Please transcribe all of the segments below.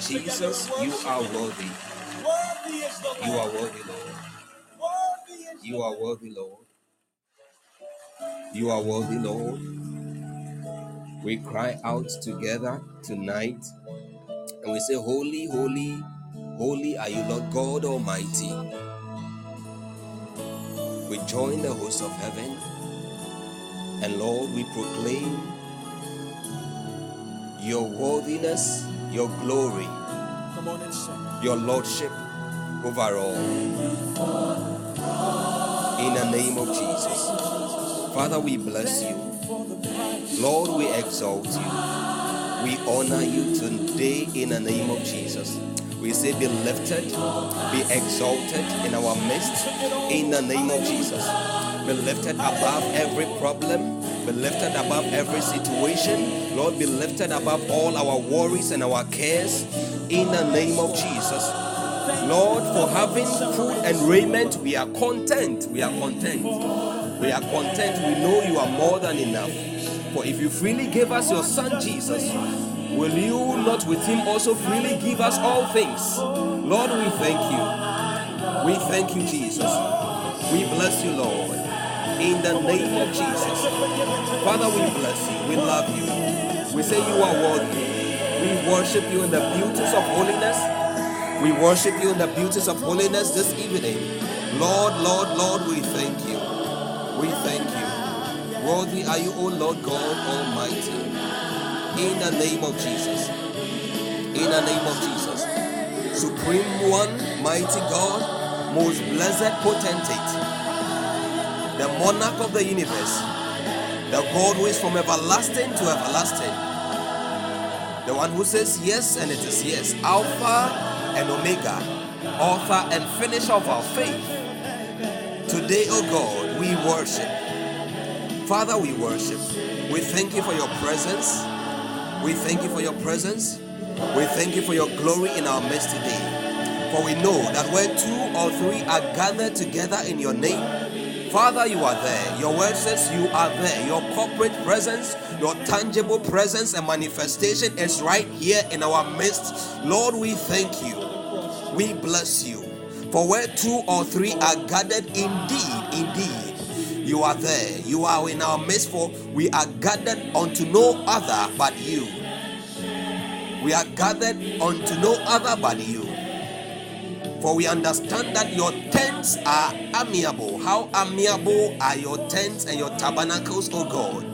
Jesus, you are worthy. You are worthy, Lord. You are worthy, Lord. You are worthy, Lord. We cry out together tonight and we say, Holy, holy, holy are you, Lord God Almighty. We join the host of heaven and Lord, we proclaim your worthiness, your glory, Come on and your lordship over all. In the name of Jesus. Father, we bless you. For the price. Lord, we exalt you. We honor you today in the name of Jesus. We say, Be lifted, be exalted in our midst in the name of Jesus. Be lifted above every problem, be lifted above every situation. Lord, be lifted above all our worries and our cares in the name of Jesus. Lord, for having food and raiment, we are content. We are content. We are content. We know you are more than enough. For if you freely gave us your Son Jesus, will you not with him also freely give us all things? Lord, we thank you. We thank you, Jesus. We bless you, Lord. In the name of Jesus. Father, we bless you. We love you. We say you are worthy. We worship you in the beauties of holiness. We worship you in the beauties of holiness this evening. Lord, Lord, Lord, we thank you. We thank you. Worthy are you, O Lord God Almighty. In the name of Jesus. In the name of Jesus. Supreme One, mighty God, most blessed potentate, the monarch of the universe, the God who is from everlasting to everlasting, the one who says yes and it is yes, Alpha and Omega, author and finisher of our faith. Today, oh God, we worship. Father, we worship. We thank you for your presence. We thank you for your presence. We thank you for your glory in our midst today. For we know that where two or three are gathered together in your name, Father, you are there. Your word says you are there. Your corporate presence, your tangible presence and manifestation is right here in our midst. Lord, we thank you. We bless you. For where two or three are gathered, indeed, indeed, you are there. You are in our midst, for we are gathered unto no other but you. We are gathered unto no other but you. For we understand that your tents are amiable. How amiable are your tents and your tabernacles, O God?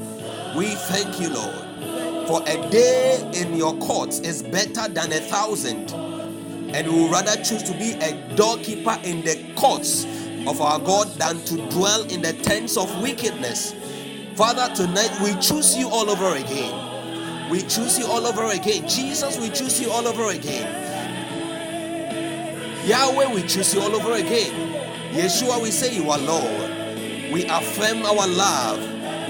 We thank you, Lord. For a day in your courts is better than a thousand. And we would rather choose to be a doorkeeper in the courts of our God than to dwell in the tents of wickedness. Father, tonight we choose you all over again. We choose you all over again. Jesus, we choose you all over again. Yahweh, we choose you all over again. Yeshua, we say you are Lord. We affirm our love.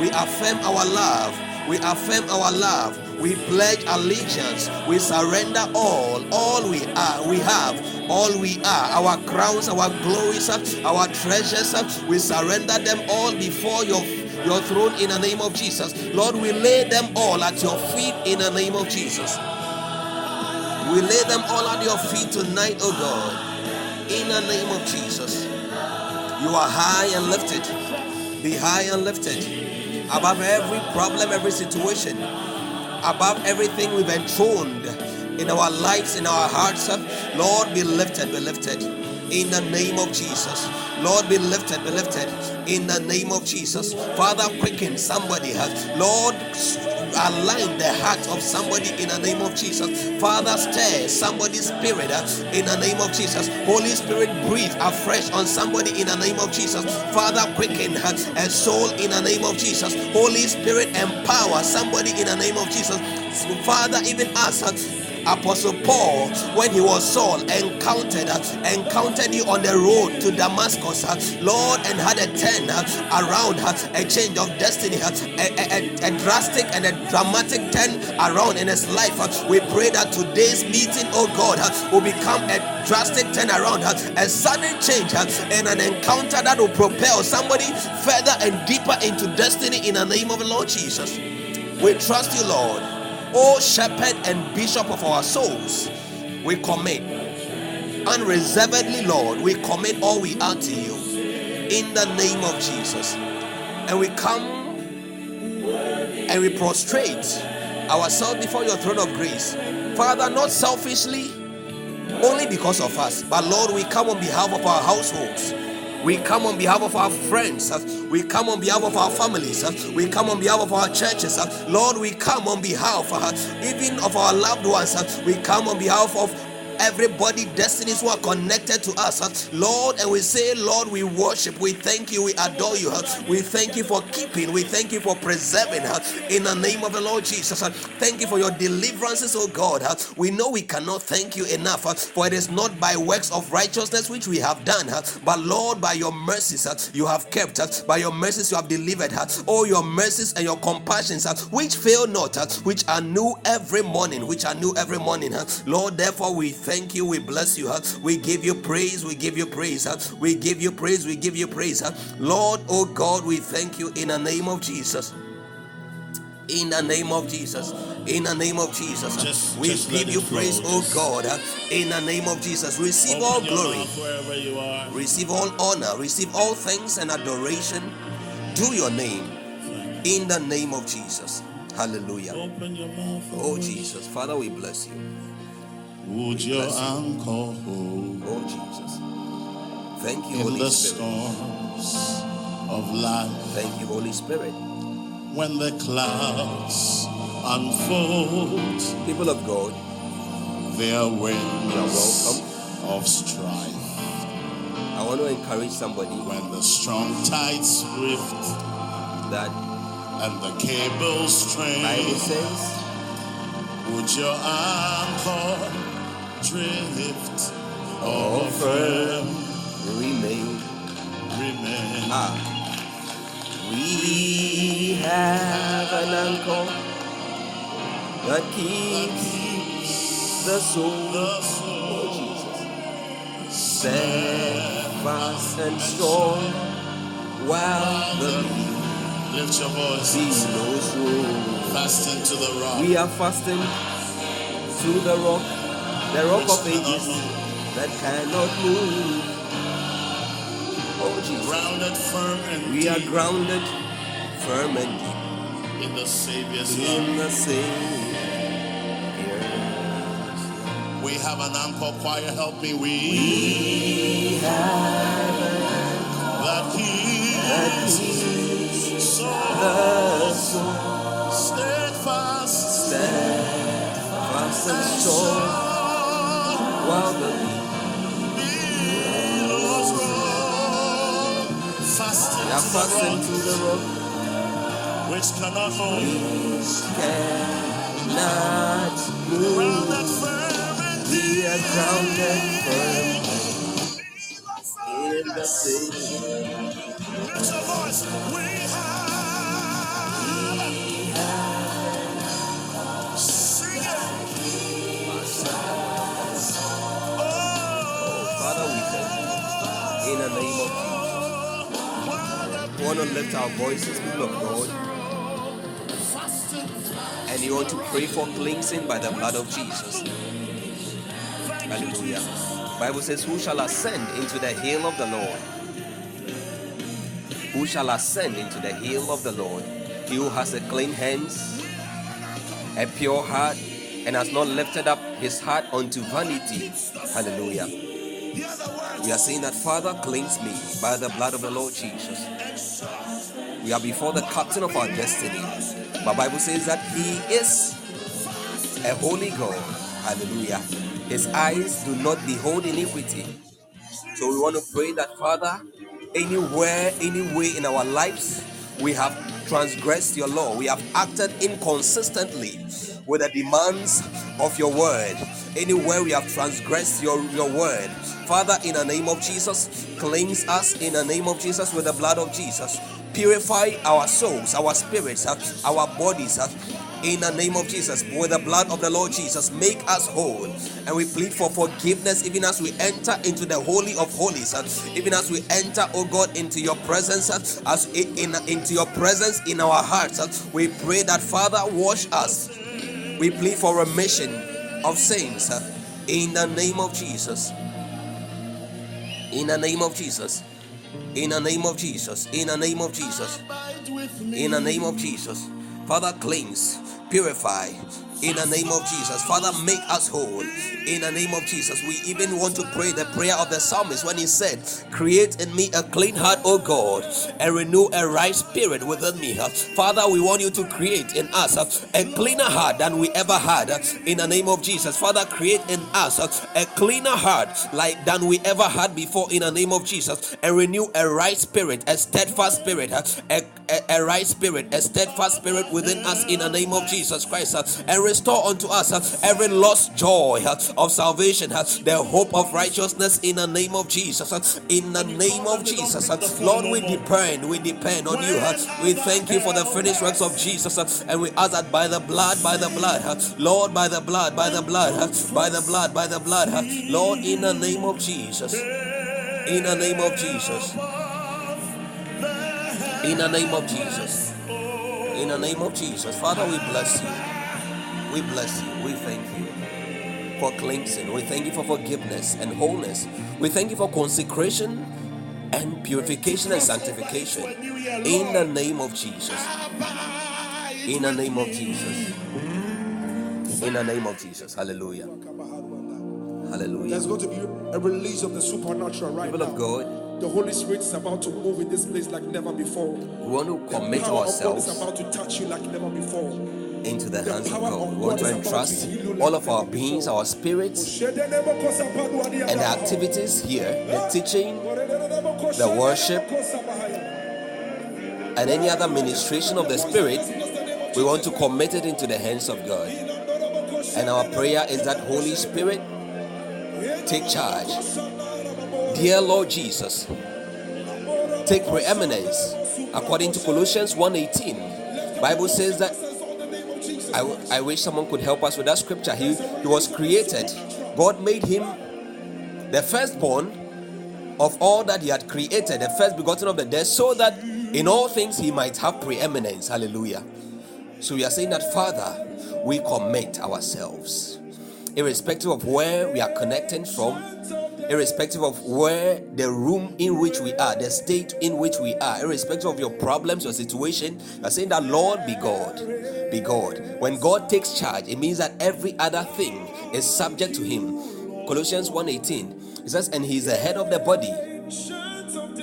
We affirm our love. We affirm our love. We pledge allegiance. We surrender all. All we are, we have. All we are, our crowns, our glories, our treasures, we surrender them all before your your throne in the name of Jesus. Lord, we lay them all at your feet in the name of Jesus. We lay them all at your feet tonight, oh God, in the name of Jesus. You are high and lifted. Be high and lifted above every problem, every situation, above everything we've enthroned in our lives, in our hearts. Lord, be lifted, be lifted in the name of Jesus. Lord, be lifted, be lifted in the name of Jesus. Father, quicken somebody. Lord, align the heart of somebody in the name of Jesus. Father, stir somebody's spirit uh, in the name of Jesus. Holy Spirit, breathe afresh on somebody in the name of Jesus. Father, quicken a soul in the name of Jesus. Holy Spirit, empower somebody in the name of Jesus. Father, even us, Apostle Paul, when he was Saul, encountered encountered you on the road to Damascus, Lord, and had a turn around, a change of destiny, a, a, a drastic and a dramatic turn around in his life. We pray that today's meeting, oh God, will become a drastic turnaround, a sudden change, and an encounter that will propel somebody further and deeper into destiny in the name of the Lord Jesus. We trust you, Lord. O shepherd and bishop of our souls, we commit unreservedly, Lord, we commit all we are to you in the name of Jesus. And we come and we prostrate ourselves before your throne of grace. Father, not selfishly, only because of us, but Lord, we come on behalf of our households. We come on behalf of our friends. We come on behalf of our families. We come on behalf of our churches. Lord, we come on behalf uh, even of our loved ones. We come on behalf of everybody destinies who are connected to us lord and we say lord we worship we thank you we adore you we thank you for keeping we thank you for preserving in the name of the lord jesus thank you for your deliverances oh god we know we cannot thank you enough for it is not by works of righteousness which we have done but lord by your mercies you have kept us, by your mercies you have delivered her. all oh, your mercies and your compassions which fail not which are new every morning which are new every morning lord therefore we thank you. We bless you. We give you praise. We give you praise. We give you praise. We give you praise. Lord, oh God, we thank you in the name of Jesus. In the name of Jesus. In the name of Jesus. Just, we just give you praise, oh God. In the name of Jesus. Receive all glory. Receive all honor. Receive all thanks and adoration to your name. In the name of Jesus. Hallelujah. Oh Jesus. Father, we bless you. Would your anchor hold? Oh, Jesus. Thank you, in Holy the Spirit. storms of life. Thank you, Holy Spirit. When the clouds unfold, people of God, their winds are welcome. of strife. I want to encourage somebody when the strong tides rift that and the cables strain. Bible says, would your anchor drift or firm remain. Remain. Ah. We have an anchor that keeps the soul, the soul. Oh, Jesus. steadfast and strong while the Lift your voice. Fasting to the rock. We are fasting to the rock the rock of ages that cannot move. Oh Jesus. Grounded firm and we are grounded firm and deep in the Savior's in love. the Savior's We have an anchor choir, help me. We, we have that keeps, so the soul steadfast, steadfast and strong while the billows roll, fasting, yeah, fasting to the rock, which cannot hold, which cannot move. Grounded firm and we are grounded firm in the city. Lift your voice. We have. We have We want to lift our voices, people of God. And you want to pray for cleansing by the blood of Jesus. Hallelujah. Bible says, Who shall ascend into the hill of the Lord? Who shall ascend into the hill of the Lord? He who has a clean hands, a pure heart, and has not lifted up his heart unto vanity. Hallelujah. We are saying that Father cleanse me by the blood of the Lord Jesus. We are before the captain of our destiny. My Bible says that he is a holy God. Hallelujah. His eyes do not behold iniquity. So we want to pray that Father, anywhere, any way in our lives, we have transgressed your law. We have acted inconsistently with the demands of your word. Anywhere we have transgressed your, your word, Father, in the name of Jesus, cleanse us in the name of Jesus with the blood of Jesus. Purify our souls, our spirits, our bodies, in the name of Jesus, with the blood of the Lord Jesus, make us whole. And we plead for forgiveness even as we enter into the Holy of Holies, uh, even as we enter, oh God, into your presence, uh, as in, in, into your presence in our hearts. Uh, we pray that Father, wash us. We plead for remission of sins uh, in the name of Jesus. In the name of Jesus. In the name of Jesus. In the name of Jesus. In the name of Jesus. Father, cleanse purify in the name of Jesus. Father, make us whole in the name of Jesus. We even want to pray the prayer of the psalmist when he said, Create in me a clean heart, O God, and renew a right spirit within me. Father, we want you to create in us a cleaner heart than we ever had in the name of Jesus. Father, create in us a cleaner heart like than we ever had before in the name of Jesus, and renew a right spirit, a steadfast spirit, a, a, a right spirit, a steadfast spirit within us in the name of Jesus Christ, and restore unto us uh, every lost joy uh, of salvation, uh, the hope of righteousness in the name of Jesus. Uh, in the name of Jesus, uh, Lord, we depend, we depend on you. Uh, we thank you for the finished works of Jesus, and we ask that by the blood, by the blood, Lord, by the blood, by the blood, by the blood, by the blood, Lord, in the name of Jesus, in the name of Jesus, in the name of Jesus, in the name of Jesus, Father, we bless you. We bless you. We thank you for cleansing. We thank you for forgiveness and wholeness. We thank you for consecration and purification and sanctification. In the name of Jesus. In the name of Jesus. In the name of Jesus. Hallelujah. Hallelujah. There's going to be a release of the supernatural right People now. of God. The Holy Spirit is about to move in this place like never before. We want to commit ourselves. Is about to touch you like never before into the hands of God. We want to entrust all of our beings, our spirits, and the activities here, the teaching, the worship, and any other ministration of the Spirit. We want to commit it into the hands of God. And our prayer is that Holy Spirit, take charge. Dear Lord Jesus, take preeminence according to Colossians 1:18. Bible says that I, I wish someone could help us with that scripture. He, he was created. God made him the firstborn of all that he had created, the first begotten of the dead, so that in all things he might have preeminence. Hallelujah. So we are saying that, Father, we commit ourselves, irrespective of where we are connecting from, irrespective of where the room in which we are, the state in which we are, irrespective of your problems, your situation, you are saying that, Lord, be God be God. When God takes charge, it means that every other thing is subject to him. Colossians 1:18. It says, and he's the head of the body.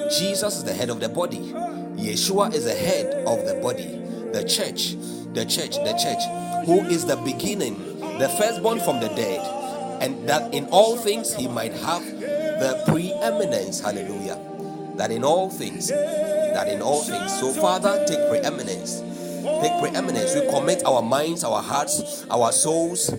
Jesus is the head of the body. Yeshua is the head of the body. The church, the church, the church, who is the beginning, the firstborn from the dead, and that in all things he might have the preeminence. Hallelujah. That in all things, that in all things. So, Father, take preeminence take preeminence. We commit our minds, our hearts, our souls,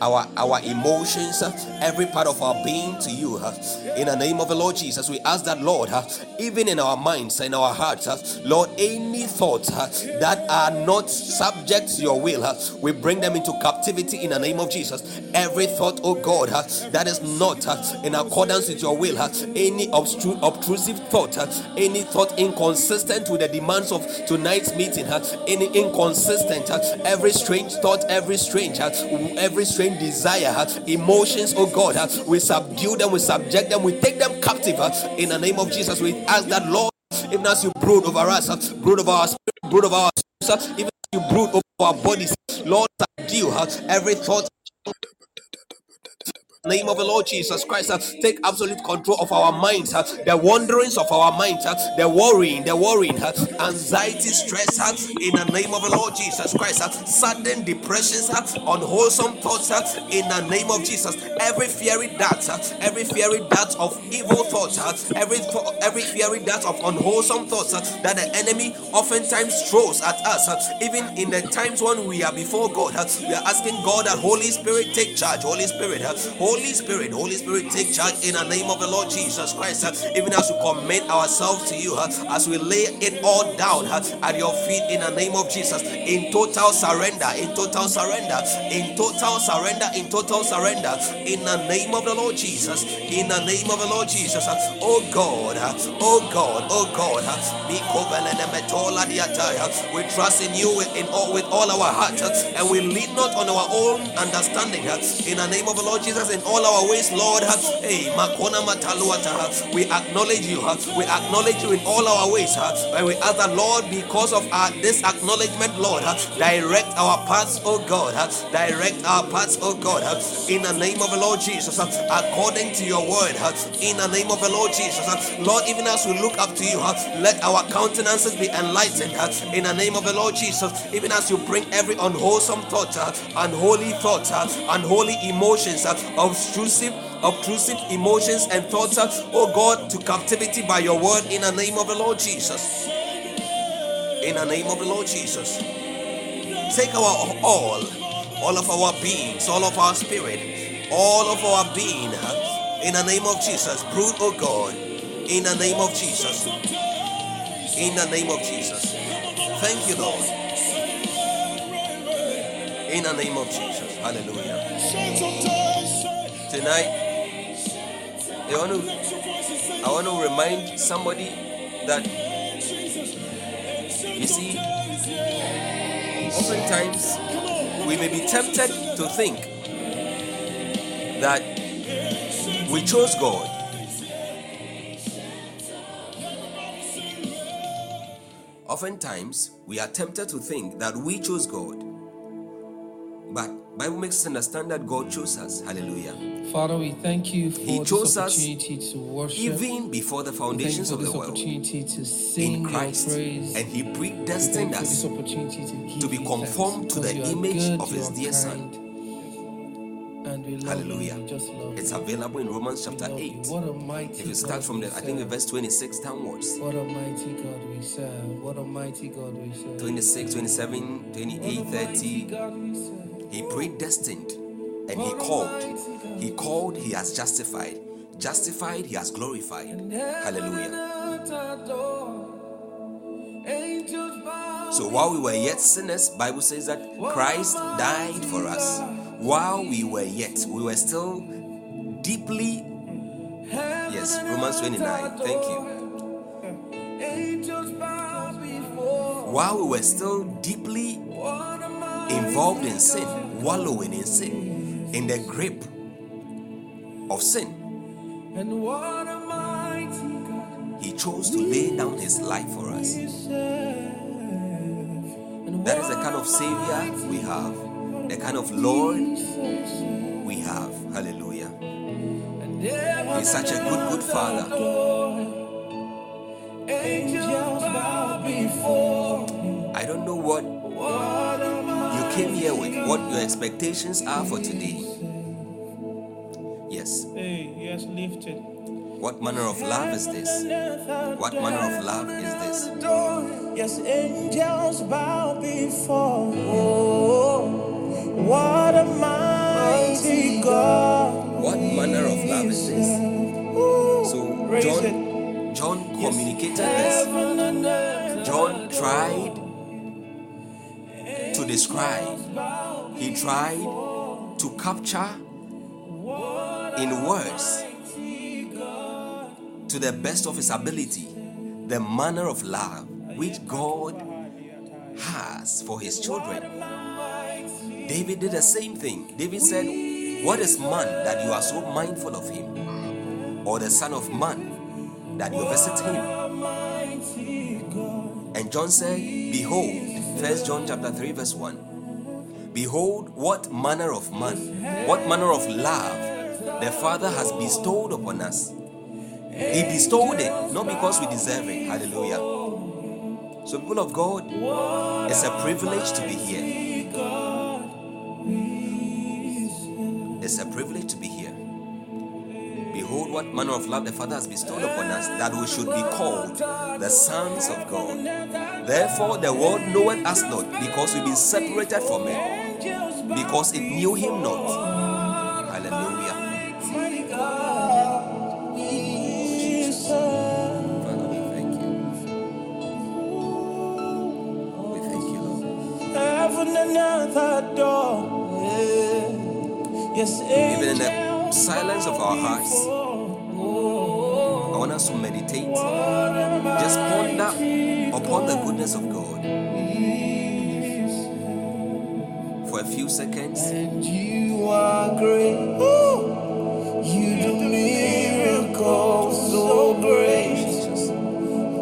our our emotions, uh, every part of our being to you. Uh, in the name of the Lord Jesus, we ask that Lord, uh, even in our minds and our hearts, Lord, any thoughts that are not subject to your will, we bring them into captivity in the name of Jesus. Every thought, oh God, that is not in accordance with your will, any obstru- obtrusive thought, any thought inconsistent with the demands of tonight's meeting, any inconsistent, every strange thought, every strange, every strange desire, uh, emotions, oh God, uh, we subdue them, we subject them, we take them captive uh, in the name of Jesus. We ask that, Lord, even as you brood over us, brood over our spirit, brood over our souls, even as you brood over our bodies, Lord, subdue every thought name of the Lord Jesus Christ. Uh, take absolute control of our minds, uh, the wanderings of our minds, uh, the worrying, the worrying, uh, anxiety, stress, uh, in the name of the Lord Jesus Christ. Uh, sudden depressions, unwholesome thoughts, in the name of Jesus. Every fiery dart, every fiery dart of evil thoughts, every every fiery dart of unwholesome thoughts that the enemy oftentimes throws at us, even in the times when we are before God. we are asking God that Holy Spirit take charge. Holy Spirit, uh, Holy Spirit, Holy Spirit take charge in the name of the Lord Jesus Christ. even as we commit ourselves to you, as we lay it all down at your feet in the name of Jesus, in total surrender, in total surrender, in total surrender, in total surrender, in the name of the Lord Jesus, in the name of the Lord Jesus. uh, oh God, oh God, oh God, we trust in you with, in all, with all our heart, uh, and we lead not on our own understanding. in the name of the Lord Jesus, in all our ways, Lord, hey, Makona we acknowledge you, we acknowledge you in all our ways, and we ask that Lord, because of our this acknowledgement, Lord, direct our paths, oh God, direct our paths, oh God, in the name of the Lord Jesus, according to your word, in the name of the Lord Jesus, Lord, even as we look up to you, let our countenances be enlightened, in the name of the Lord Jesus, even as you bring every unwholesome thought, unholy thought, unholy emotions, obtrusive obtrusive emotions and thoughts, oh God, to captivity by your word in the name of the Lord Jesus. In the name of the Lord Jesus. Take our all, all of our beings, all of our spirit, all of our being, in the name of Jesus. Brood, oh God, in the name of Jesus. In the name of Jesus. Thank you, Lord. In the name of Jesus. Hallelujah. Tonight, I want to, I want to remind somebody that you see, oftentimes we may be tempted to think that we chose God. Oftentimes we are tempted to think that we chose God. But Bible makes us understand that God chose us. Hallelujah. Father, we thank you for He this chose us opportunity to worship. Even before the We thank you foundations of the this world opportunity to sing in your Christ. praise. And He predestined for this us opportunity to, give to be you conformed to the you are image good, of you His are dear Son. kind, And we love Hallelujah. you. We just love It's you. available in Romans We chapter love 8. What a mighty If you start God from we the, I think, the serve. verse 26 downwards What a mighty God we serve. What a mighty God we serve. 26, 27, What 28, a mighty 30. God we serve. He predestined and He called. He called, He has justified. Justified, He has glorified. Hallelujah. and earth adore. Angels bow So while we were yet sinners, Bible says that Christ died for us. While we were yet, we were still deeply yes, Romans 29. Thank you. Angels bow before. While we were still deeply What a mighty involved in sin, wallowing in sin, in the grip of sin, and what a mighty God He chose to lay down His life for us. we serve. And That is the kind of Savior we have, the kind of Lord we have. Hallelujah. He's such a good, good Father. Angels bow before. I don't know what What a you came here with, what your expectations are for today. Yes. Hey, yes, lifted. What manner of love is this? What manner of love is this? Yes, angels bow before. Oh, what a mighty God. What manner of love is this? So John John communicated this. Heaven and earth John tried describe. He tried to capture in words to the best of his ability the manner of love which God has for his children. David did the same thing. David said, What is man that you are so mindful of him? Or the Son of Man that you visit him? And John said, Behold, First John chapter 3, verse 1. Behold, what manner of man, what manner of love the Father has bestowed upon us. He bestowed it, not because we deserve it. Hallelujah. So, people of God, it's a privilege to be here. It's a privilege to be. Behold, what manner of love the Father has bestowed upon us, that we should be called the sons of God. Therefore, the world knoweth us not, because we've been separated from it, because it knew Him not. Hallelujah. Father, we thank you. We thank you, Lord. Heaven and earth adore. Yes, Even in the silence of our hearts, I want us to meditate, just ponder upon the goodness of God for a few seconds. And you are great. You do miracles so great.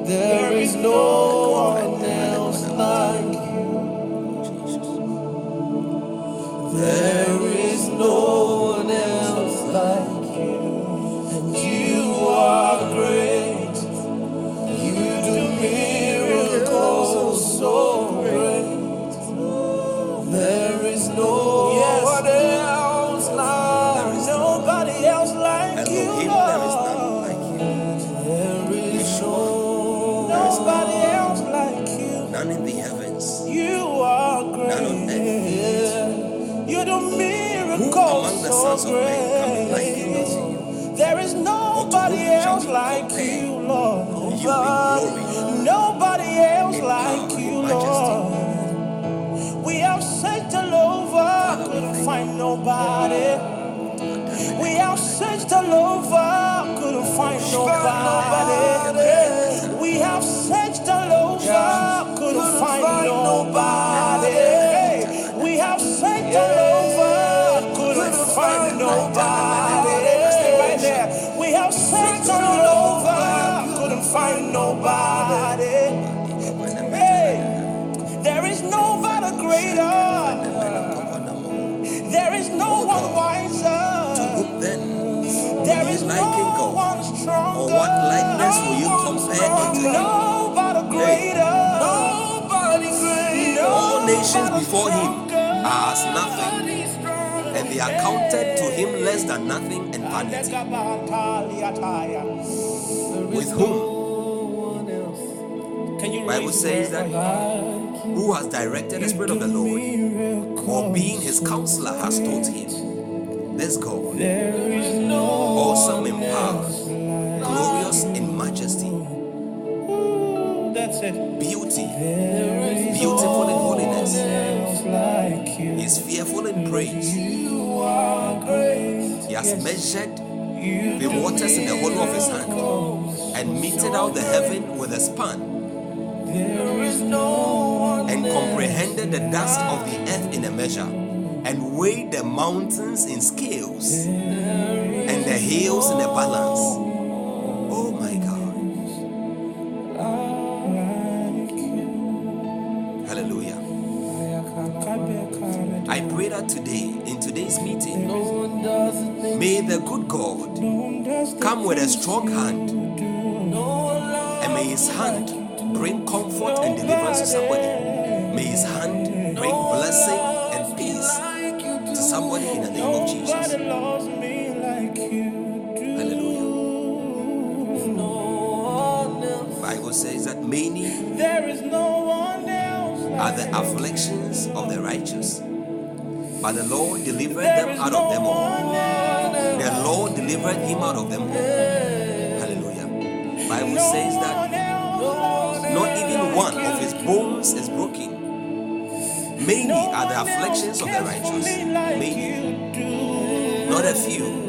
There is no one else like Jesus. There is no one else so You in Nobody else like you. Lord. We have searched all over, couldn't find nobody. We have searched all over, couldn't find nobody. Nobody. Hey, there is nobody greater. There is no one wiser. There is no one stronger. Or what likeness will you compare unto him? Nobody greater. Nobody greater. All nations before him are as nothing, and they are counted to him less than nothing and vanity. With whom Bible says that who has directed the Spirit of the Lord, or being his counselor, has taught him. This God, There is no awesome in power, glorious in majesty, That's it. beauty, beautiful in holiness, you. is fearful in praise. You are great. He has measured the waters in the hollow of his hand and meted out the heaven with a span and comprehended the dust of the earth in a measure and weighed the mountains in scales and the hills in a balance. Oh my God. Hallelujah. I pray that today, in today's meeting, No one does the things may the good God no one does the come with a strong hand No one loves and may his hand bring comfort and deliverance to somebody. May his hand bring blessing and peace like you do. to somebody in the name of Jesus. Nobody loves me like you do. Hallelujah. No. Bible says that many There is no one else. are the afflictions of the righteous, but the Lord delivered them out of them all. The Lord delivered him out of them all. Hallelujah. Bible No says that one of his bones is broken. Many are the afflictions of the righteous. Many, not a few.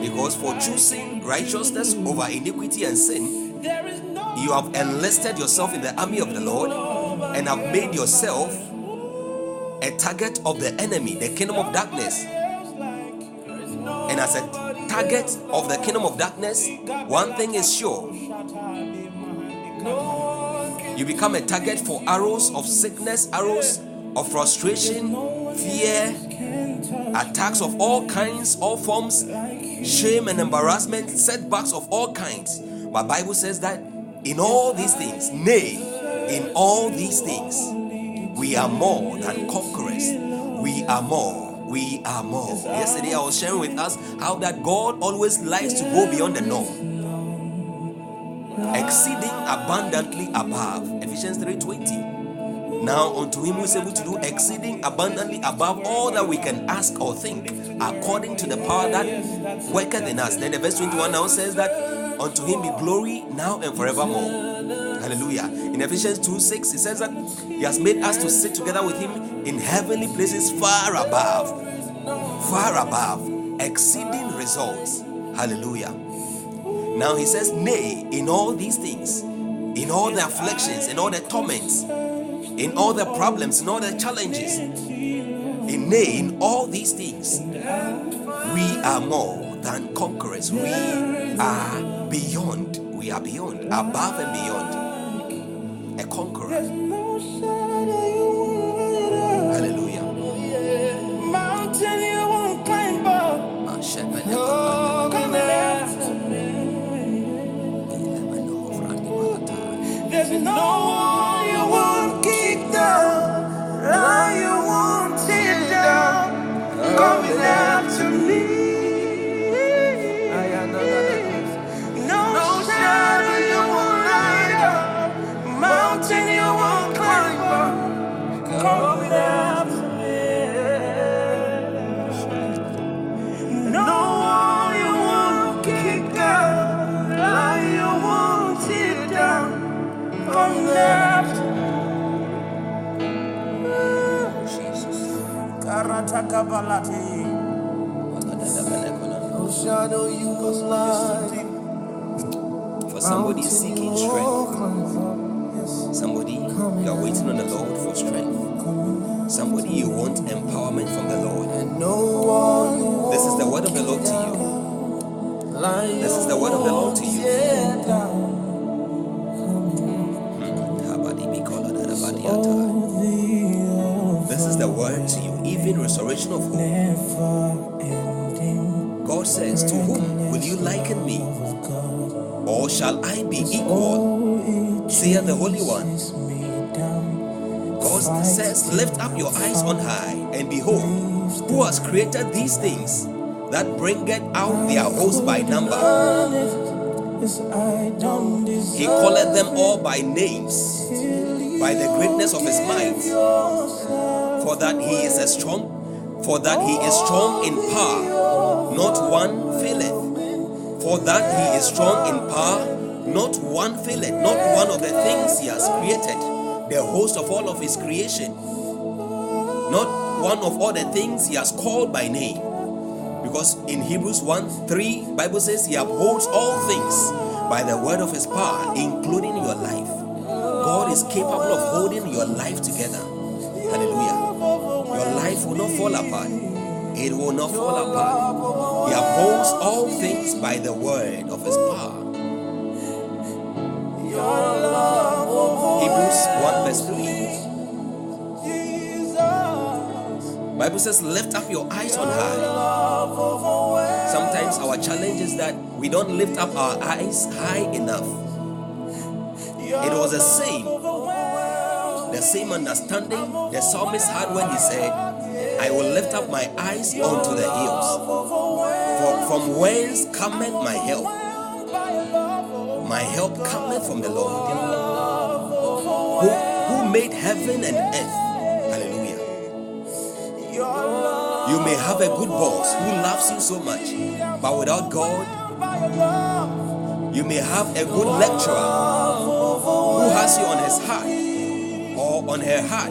Because for choosing righteousness over iniquity and sin, you have enlisted yourself in the army of the Lord and have made yourself a target of the enemy, the kingdom of darkness. And as a target of the kingdom of darkness, one thing is sure you become a target for arrows of sickness, arrows of frustration, fear, attacks of all kinds, all forms, shame and embarrassment, setbacks of all kinds. But Bible says that in all these things, nay, in all these things, we are more than conquerors. We are more. We are more. Yesterday I was sharing with us how that God always likes to go beyond the norm. Exceeding abundantly above. Ephesians 3:20. Now unto him who is able to do exceeding abundantly above all that we can ask or think, according to the power that worketh in us. Then the verse 21 now says that unto him be glory now and forevermore. Hallelujah. In Ephesians 2 6, it says that he has made us to sit together with him in heavenly places far above, far above, exceeding results. Hallelujah. Now he says, Nay, in all these things, in all the afflictions, in all the torments, in all the problems, in all the challenges, in in all these things, we are more than conquerors. We are beyond. We are beyond, above and beyond. A conqueror. Shadow you will light. For somebody seeking strength, somebody you are waiting on the Lord for strength, somebody you want empowerment from the Lord. No wall you This is the word of the Lord to you. This is the word of the Lord even of hope. God says, To whom will you liken me? Or shall I be equal? Saith the Holy One. God says, Lift up your eyes on high, and behold, who has created these things that bringeth out their host by number. He calleth them all by names, by the greatness of his might. For that he is a strong, for that he is strong in power, not one faileth. For that he is strong in power, not one faileth, not one of the things he has created, the host of all of his creation, not one of all the things he has called by name. Because in Hebrews 1 3, Bible says he upholds all things by the word of his power, including your life. God is capable of holding your life together. Hallelujah. Your life will not fall apart. It will not fall apart. He upholds all things by the word of his power. Hebrews 1 verse 3. Bible says, lift up your eyes on high. Sometimes our challenge is that we don't lift up our eyes high enough. It was the same, the same understanding the psalmist had when he said, I will lift up my eyes unto the hills. For from whence cometh my help? My help cometh from the Lord, who, who made heaven and earth. Hallelujah. You may have a good boss who loves you so much, but without God, you may have a good lecturer who has you on his heart or on her heart.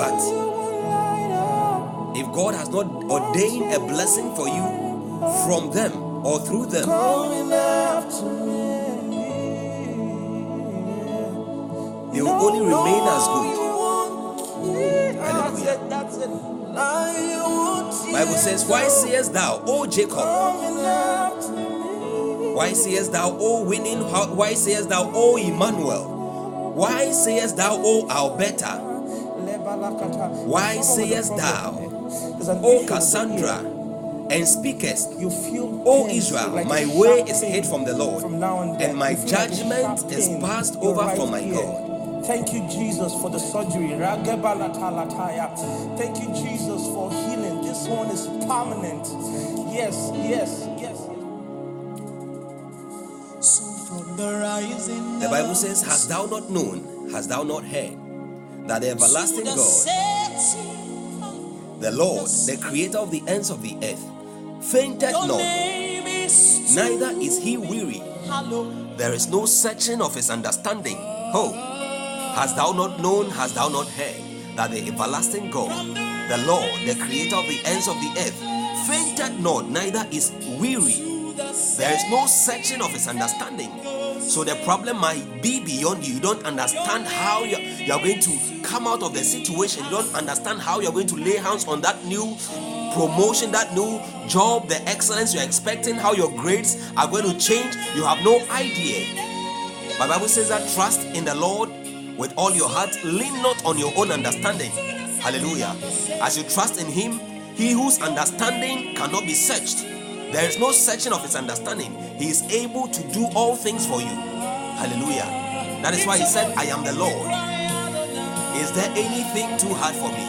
But if God has not ordained a blessing for you from them or through them, they will only remain as good. Hallelujah. Bible says, Why sayest thou, O Jacob? Why sayest thou, O winning? Why sayest thou, O Emmanuel? Why sayest thou, O Alberta? Why sayest thou, O Cassandra, and speakest, You feel O Israel, like my way is hid from the Lord, from and and my like judgment is passed over right from my ear. God. Thank you, Jesus, for the surgery. Thank you, Jesus, for healing. This one is permanent. Yes, yes, the Bible says, Hast thou not known, hast thou not heard, that the everlasting God, the Lord, the creator of the ends of the earth, fainted not, neither is he weary. There is no searching of his understanding. Oh, hast thou not known, hast thou not heard, that the everlasting God, the Lord, the creator of the ends of the earth, fainted not, neither is weary. There is no searching of his understanding. So the problem might be beyond you. You don't understand how you're, you're going to come out of the situation. You don't understand how you're going to lay hands on that new promotion, that new job, the excellence you're expecting, how your grades are going to change. You have no idea. My Bible says that trust in the Lord with all your heart, lean not on your own understanding. Hallelujah. As you trust in Him, He whose understanding cannot be searched. There is no searching of His understanding. He is able to do all things for you. Hallelujah. That is why He said, I am the Lord. Is there anything too hard for me?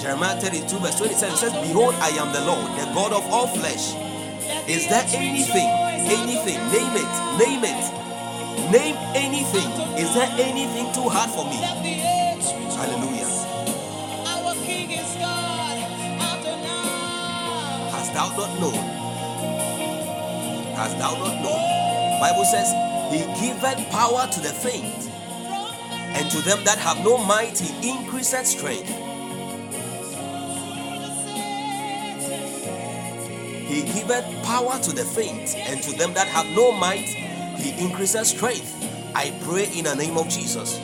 Jeremiah 32, verse 27 says, Behold, I am the Lord, the God of all flesh. Is there anything, anything, name it, name it, name anything. Is there anything too hard for me? Hallelujah. Thou not known? Hast thou not known? Bible says, He giveth power to the faint, and to them that have no might, He increaseth strength. He giveth power to the faint, and to them that have no might, He increases strength. I pray in the name of Jesus.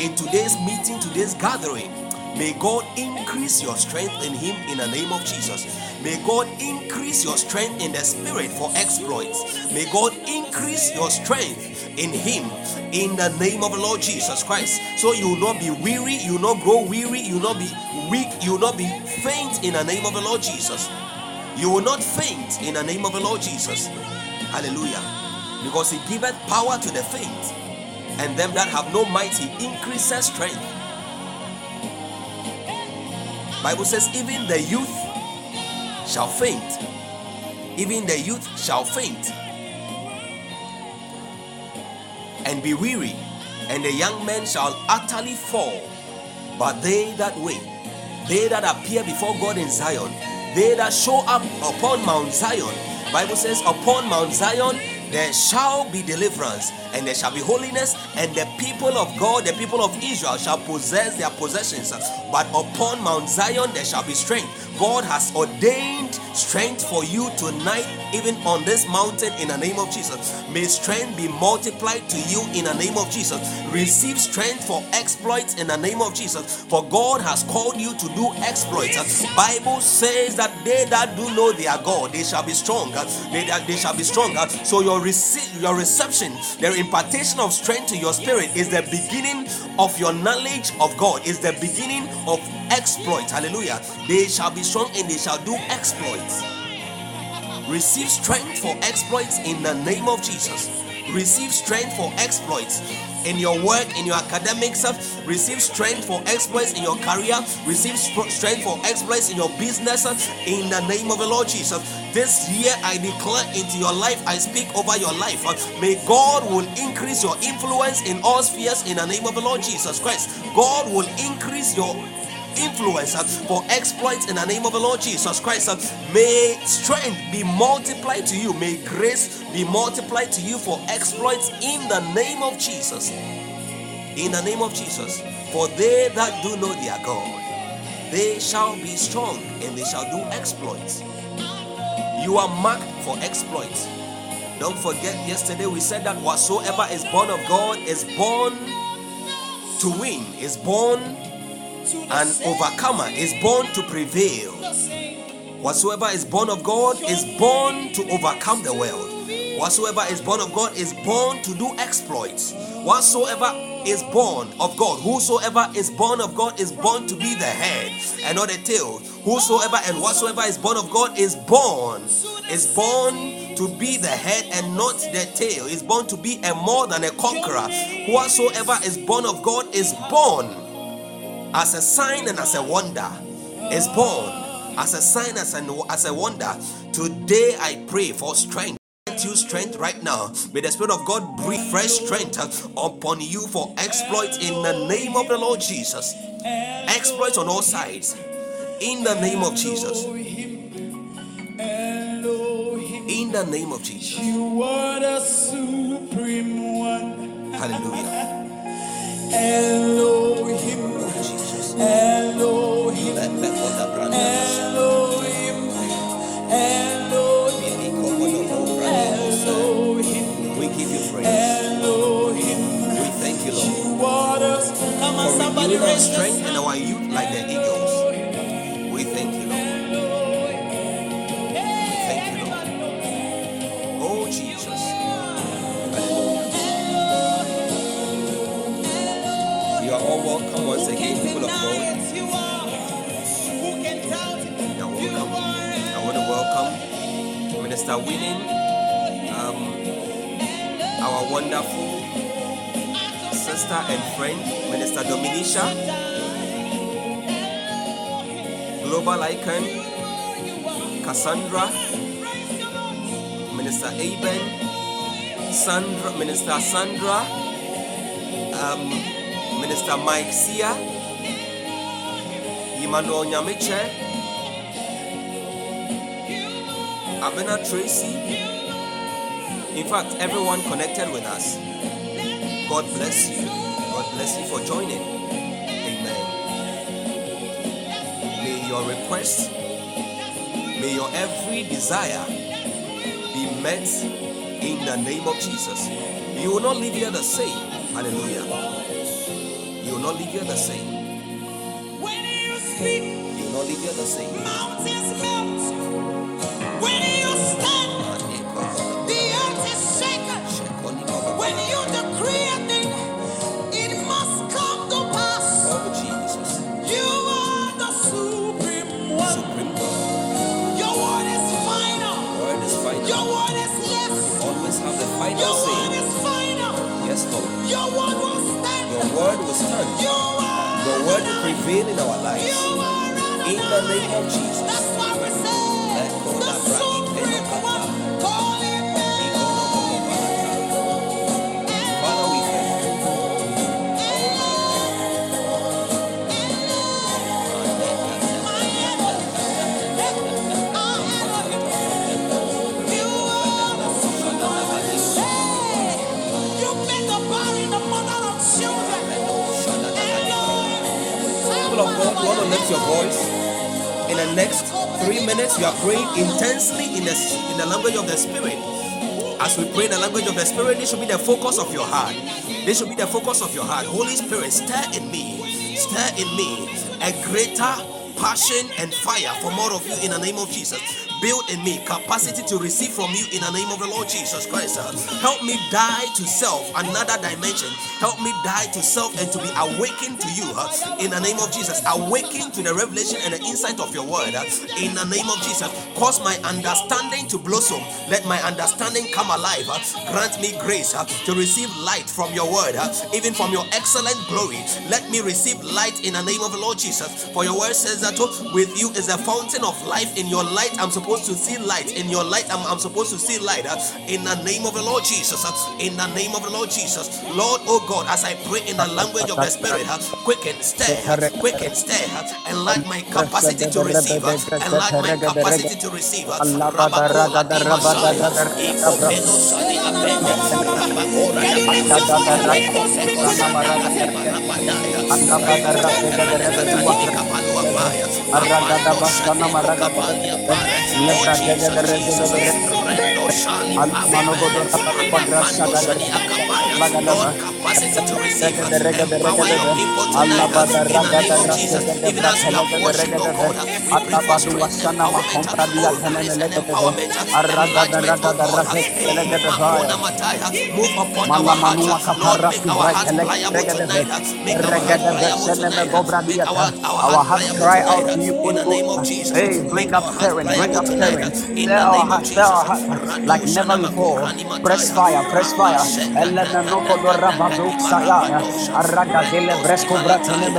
In today's meeting, today's gathering, may God increase your strength in Him in the name of Jesus. May God increase your strength in the Spirit for exploits. May God increase your strength in Him in the name of the Lord Jesus Christ. So you will not be weary, you will not grow weary, you will not be weak, you will not be faint in the name of the Lord Jesus. You will not faint in the name of the Lord Jesus. Hallelujah. Because he giveth power to the faint, and them that have no might, he increases strength. Bible says, even the youth shall faint. Even the youth shall faint and be weary, and the young men shall utterly fall. But they that wait, they that appear before God in Zion, they that show up upon Mount Zion, Bible says, upon Mount Zion there shall be deliverance and there shall be holiness, and the people of God, the people of Israel, shall possess their possessions. But upon Mount Zion there shall be strength. God has ordained strength for you tonight, even on this mountain, in the name of Jesus. May strength be multiplied to you in the name of Jesus. Receive strength for exploits in the name of Jesus. For God has called you to do exploits. Bible says that they that do know their God, they shall be strong. They, they shall be strong. So your receive your reception, the impartation of strength to your spirit is the beginning of your knowledge of God. Is the beginning of exploits. Hallelujah. They shall be strong and they shall do exploits. Receive strength for exploits in the name of Jesus. Receive strength for exploits in your work, in your academics. Uh, receive strength for exploits in your career. Receive strength for exploits in your business uh, in the name of the Lord Jesus. This year I declare into your life, I speak over your life. Uh, may God will increase your influence in all spheres in the name of the Lord Jesus Christ. God will increase your influence for exploits in the name of the Lord Jesus Christ. May strength be multiplied to you. May grace be multiplied to you for exploits in the name of Jesus. In the name of Jesus. For they that do know their God, they shall be strong and they shall do exploits. You are marked for exploits. Don't forget, yesterday we said that whatsoever is born of God is born to win, is born an overcomer is born to prevail. Whatsoever is born of God is born to overcome the world. Whatsoever is born of God is born to do exploits. Whatsoever is born of God. Whosoever is born of God is born to be the head and not the tail. Whosoever and whatsoever is born of God is born, is born to be the head and not the tail. Is born to be a more than a conqueror. Whatsoever is born of God is born as a sign and as a wonder. Is born as a sign as a, as a wonder. Today I pray for strength you strength right now. May the Spirit of God breathe fresh strength upon you for exploits in the name of the Lord Jesus. Exploits on all sides in the name of Jesus. In the name of Jesus. You are the supreme one. Hallelujah. Elohim. Jesus. Elohim. Let the Father brand Elohim. Elohim. Elohim. We give you praise. Elohim. We thank you, Lord, You are the Come on, for somebody renewing our strength and our youth like the eagles. Minister Winning, um, our wonderful sister and friend, Minister Dominisha, Global Icon, Cassandra, Minister Aben, Sandra, Minister Sandra, um, Minister Mike Sia, Emmanuel Nyamiche, Abena Tracy, in fact, everyone connected with us. God bless you. God bless you for joining. Amen. May your request, may your every desire be met in the name of Jesus. You will not leave here the same. Hallelujah. You will not leave here the same. When you speak, You will not leave here the same. mountains melt. Word will stand. Your word will stand. Your word will prevail in our You lives. In the name of Jesus. Lift your voice. In the next three minutes, you are praying intensely in the in the language of the Spirit. As we pray in the language of the Spirit, this should be the focus of your heart. This should be the focus of your heart. Holy Spirit, stir in me, stir in me a greater passion and fire for more of you in the name of Jesus. Build in me capacity to receive from you in the name of the Lord Jesus Christ. Help me die to self, another dimension. Help me die to self and to be awakened to you in the name of Jesus. Awaken to the revelation and the insight of your word in the name of Jesus. Cause my understanding to blossom. Let my understanding come alive. Grant me grace to receive light from your word, even from your excellent glory. Let me receive light in the name of the Lord Jesus. For your word says that with you is a fountain of life. In your light, I'm supposed to see light. In your light, I'm, I'm supposed to see light. uh, In the name of the Lord Jesus. uh, In the name of the Lord Jesus. Lord, oh God, as I pray in the language of the Spirit, uh, quicken, stir, quicken, stir, uh, enlarge my capacity to receive, uh, enlarge my capacity to receive. uh, Rabakola di Messiah, Ikopeno Sani Apende, Rabakora di Messiah, Ikopeno Sani Rabadaya, Koshali Almano Pavembe, Godora Pagrasha Rapandosani Akapaya, more capacity to receive, empower your people Allah tonight bada in the raga da name of rasa Jesus. da Even as we brata have lega da worshiped, rega da God, we pray Allah for badu strength, wasana ma empowerment, kompra dia boldness, tenene and lega da empowerment, Arraga da enlargement, raga oh da God. rasa Hey, lega da Makona Mataya, move upon our Mala hearts, manua Lord, kapara make su our bright hearts elect pliable regedeve tonight, make our hearts regedeve pliable seneme tonight, gobra make our diata. our Our hearts hearts pliable cry out tonight, to you, in the name of Jesus, Hey, bring up stirring, bring up tonight, stirring. in Stir the our hearts, Jesus. our hearts like never before. Fresh fire, Rapa fire. Sheka Elena noko do Naka Naka rabado Niba saya. Arraga dele bresco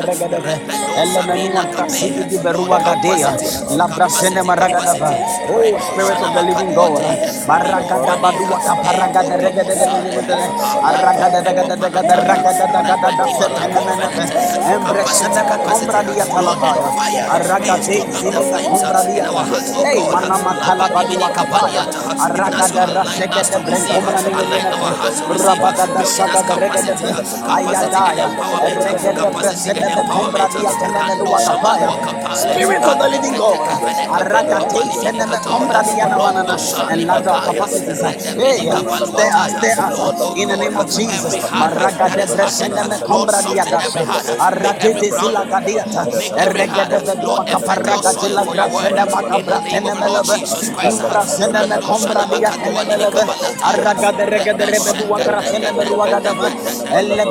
regedeve. Rebedosa Elemenua Mina trasidi Kapea, di berua gadea. capacity, Labra capacity, senema ragadava. capacity, Oh, Spirit of the living God. Baragada Ikoranika, badua kaparaga Ekoto Kosaya, Arragada Alekoto daga daga Kopalataya, ragada daga daga Rebedima sepenemeneve. Takovenete, capacity, Embreseneme capacity, kombra dia Lord, and talabaya. fire, Arragade install the zineme flames kombra in dia oh Hey, manama kalabadua kapaya. Kapaniata, even as you align us to receive, align our hearts to receive, Rabada us capacity, capacity and empowerment, capacity and empowerment, Rando dua kapaya. Shamanua Kapale, Spirit of the living God. Keveneke Arragate Penukapali seneme Minikatoya, kombra dia na Rondo manana. Shani Enlarge our Makaya, capacities. Hey, stir us, Kapaluataya, stir us Lord, oh in the God, name of Jesus. every heart that de is hardened, bresene me Lord, soften every heart, make every Arragete ground sila gadiata. Make every heart, Errege Lord, a fertile soil for your word. In the name of Lord. Jesus Christ. Imbrasene me kombra dia tene meleve. Arraga de rege de revedua grasene me ruaga de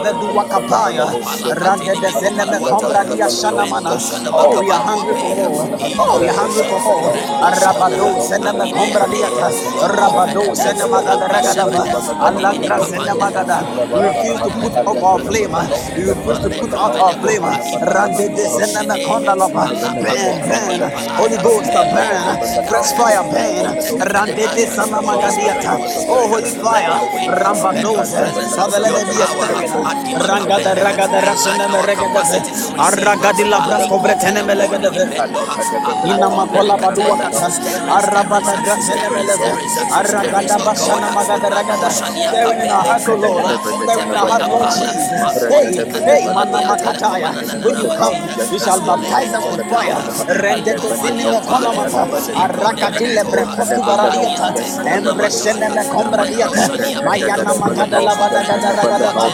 vedua capaya. Rande de sene me kombra dia shana mana. Oh, we are hungry for more. Oh, we are hungry for more. Arabado sene me kombra diata. Rabado magada ragadava. Allah grasene magada. We refuse to put out our flame. We refuse to put out our flame. Rande de sene me konda lava. Burn, burn. Holy Ghost, burn. Fresh fire, burn. Rande de sana magadiata. Oh, holy fire. Let your Rambados. presence, Father, let your there be a power, stirring. Adima Rangada Kopele, ragada enlarge rasene me regadeve. capacity to receive. Arragadi la bretene Alikote me legadeve. Mipendo, Ina ragada. Shania Stirring in our Kapele, hearts, O Lord. Lakote Stirring in our hearts, Lord Menikapaya, Jesus. Hey, hey, mana makataya. When you come, you shall baptize us with fire. Rendete sinime konamata. Arakatile brekotu baradiata. Embreshene me kombradiata. Mayana makada labada gada ragada ba. Aragada rabagada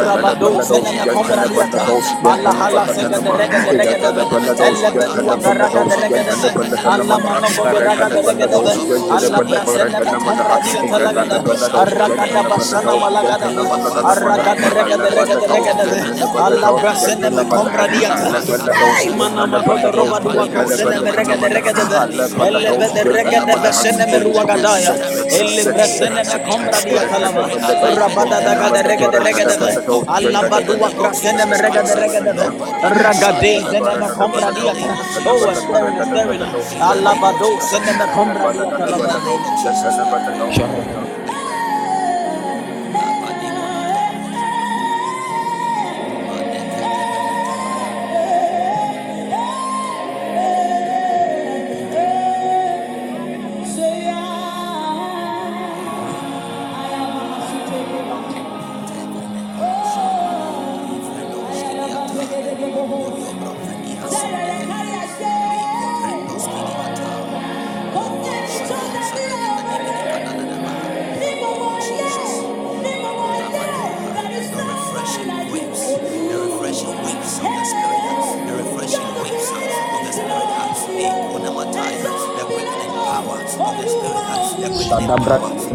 Rabado sene. Allah hala de. Elle de de basana be. Ay mana roba dua. Elle de zene me kombradiata. Oh, a stirring, a stirring. Allah bado sene me kombradiata In lava. the name of Jesus. Sharaka. Shadabra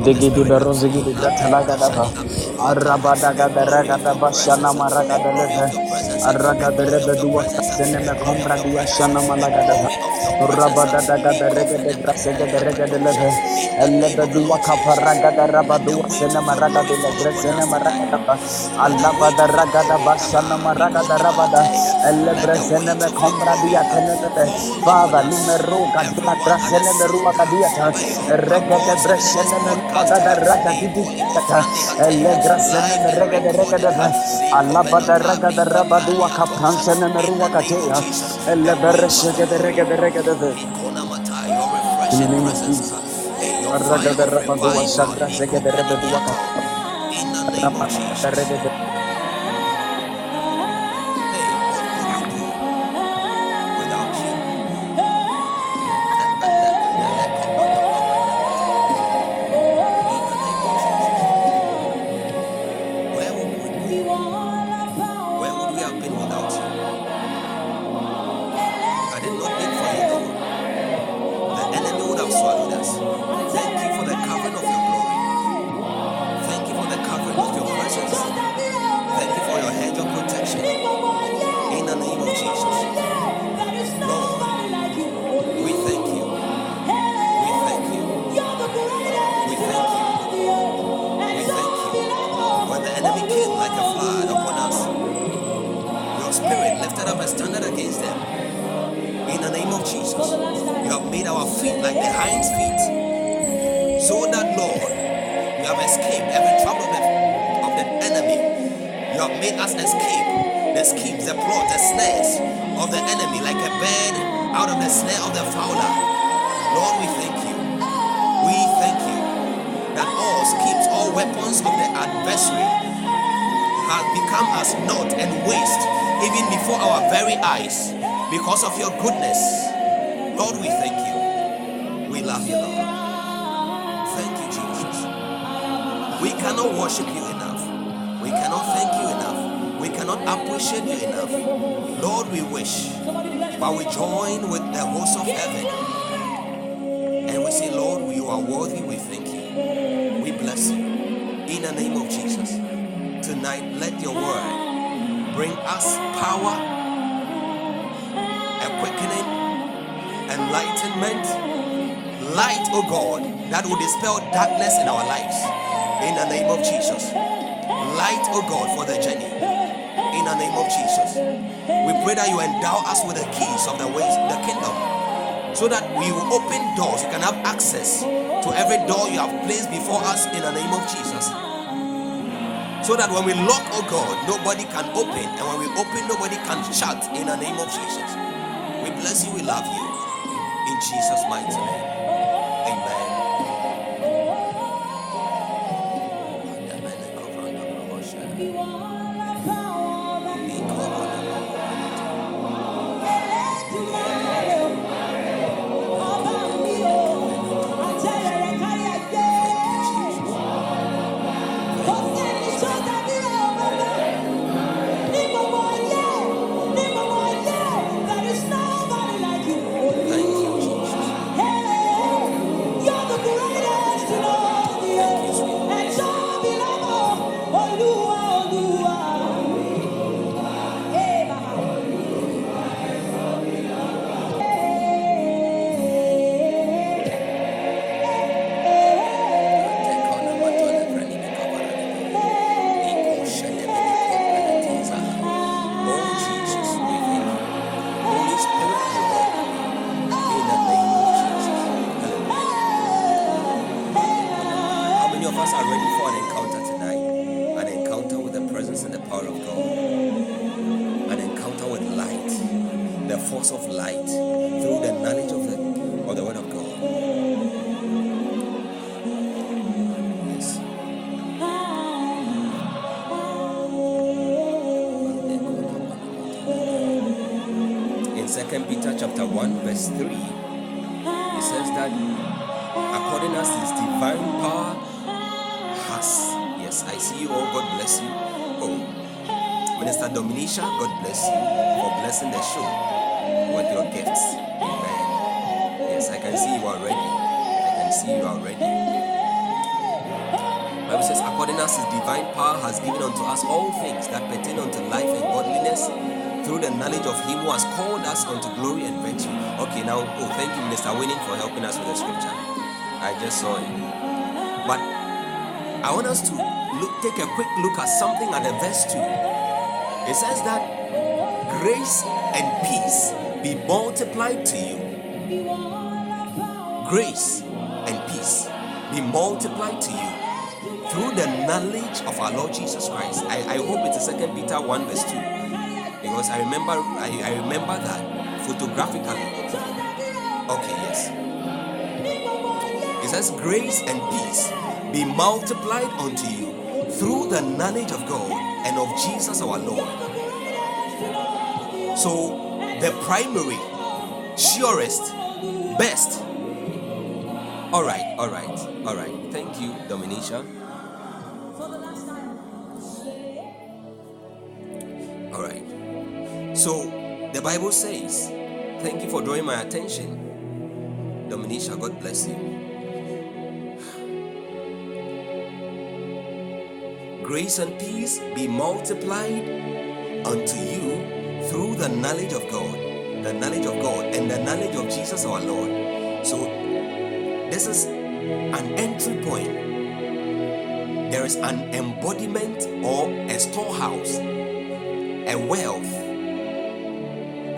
digidi berozigi di bratalaga dava. Arabada gada raga dava shana maraga deleve. Araga deleve dua sene me kombra dia shana malaga dava. Rabada daga da rega de brasega de rega de leve. Elle de dua kaparaga da rabadu sena maraga de leve sena maraga da ba. Allah bada raga da basana maraga da rabada. Elle brasena me kombra dia kene de. Father, numero gadra brasena me ruwa kadia ta. Rega de me kaga da raga di ta. Elle brasena me rega de rega de. Allah bada raga da rabadu kapansena me ruwa kadia. Elle brasega de rega de rega de. In the name of Jesus. Raga da rabadu wa shadra sega de rega de waka. In the let your word bring us power, a quickening, enlightenment, light, oh God, that will dispel darkness in our lives. In the name of Jesus. Light, oh God, for the journey. In the name of Jesus. We pray that you endow us with the keys of the ways, the kingdom, so that we will open doors. We can have access to every door you have placed before us in the name of Jesus. So that when we lock, oh God, nobody can open, and when we open, nobody can shut in the name of Jesus. We bless you, we love you. In Jesus' mighty name. Blessing the show with your gifts. Amen. Yes, I can see you already. I can see you already. Bible says, according as his divine power has given unto us all things that pertain unto life and godliness through the knowledge of Him who has called us unto glory and virtue. Okay, now, oh, thank you, Minister Winning, for helping us with the scripture. I just saw it. But I want us to look, take a quick look at something at the verse 2. It says that grace and peace be multiplied to you. Grace and peace be multiplied to you through the knowledge of our Lord Jesus Christ. I, I hope it's Second Peter 1 verse 2. Because I remember I, I remember that photographically. Okay, yes. It says grace and peace be multiplied unto you through the knowledge of God and of Jesus our Lord. So the primary, surest, best. All right, all right, all right. Thank you, Dominica. All right. So the Bible says, thank you for drawing my attention. Dominica, God bless you. Grace and peace be multiplied unto you through the knowledge of God, the knowledge of God, and the knowledge of Jesus our Lord. So, this is an entry point. There is an embodiment or a storehouse, a wealth,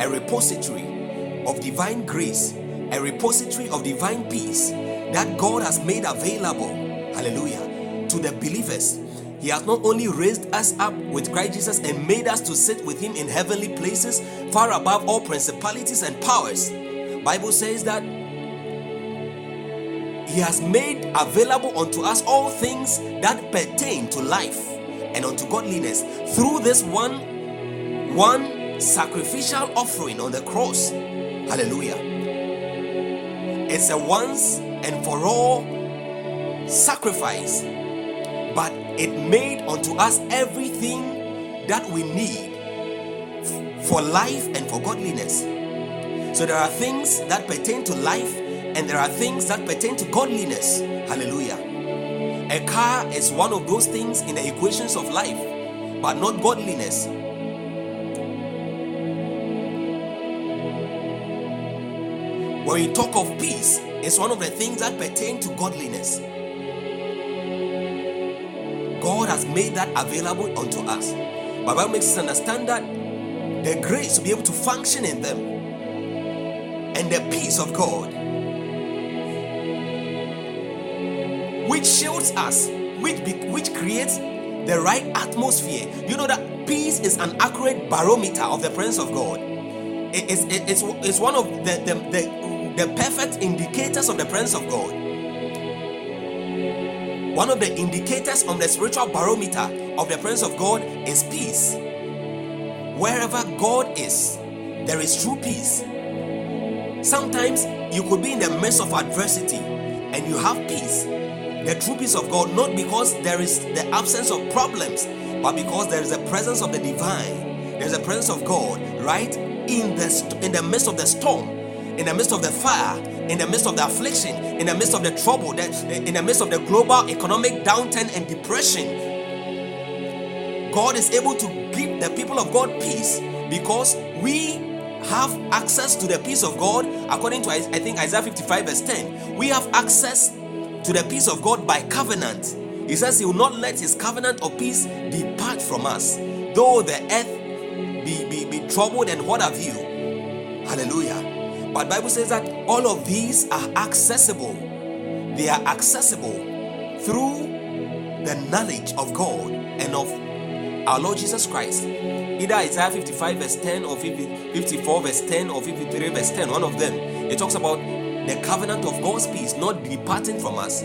a repository of divine grace, a repository of divine peace that God has made available, hallelujah, to the believers. He has not only raised us up with Christ Jesus and made us to sit with him in heavenly places far above all principalities and powers. Bible says that he has made available unto us all things that pertain to life and unto godliness through this one one sacrificial offering on the cross. Hallelujah. It's a once and for all sacrifice, it made unto us everything that we need for life and for godliness. So there are things that pertain to life and there are things that pertain to godliness. Hallelujah. A car is one of those things in the equations of life, but not godliness. When we talk of peace, it's one of the things that pertain to godliness. God has made that available unto us. But Bible makes us understand that the grace to be able to function in them and the peace of God which shields us, which be, which creates the right atmosphere. You know that peace is an accurate barometer of the presence of God. It is it, it's, it's one of the, the, the, the perfect indicators of the presence of God. One of the indicators on the spiritual barometer of the presence of God is peace. Wherever God is, there is true peace. Sometimes you could be in the midst of adversity and you have peace the true peace of God, not because there is the absence of problems, but because there is the presence of the divine. There's a presence of God right in the in the midst of the storm, in the midst of the fire, in the midst of the affliction, in the midst of the trouble, that in the midst of the global economic downturn and depression. God is able to give the people of God peace because we have access to the peace of God according to I think Isaiah 55 verse 10. We have access to the peace of God by covenant. He says he will not let his covenant of peace depart from us, though the earth be, be, be troubled and what have you. Hallelujah. But Bible says that all of these are accessible. They are accessible through the knowledge of God and of our Lord Jesus Christ. Either Isaiah 55 verse 10 or 54 verse 10 or 53 verse 10, one of them. It talks about the covenant of God's peace not departing from us.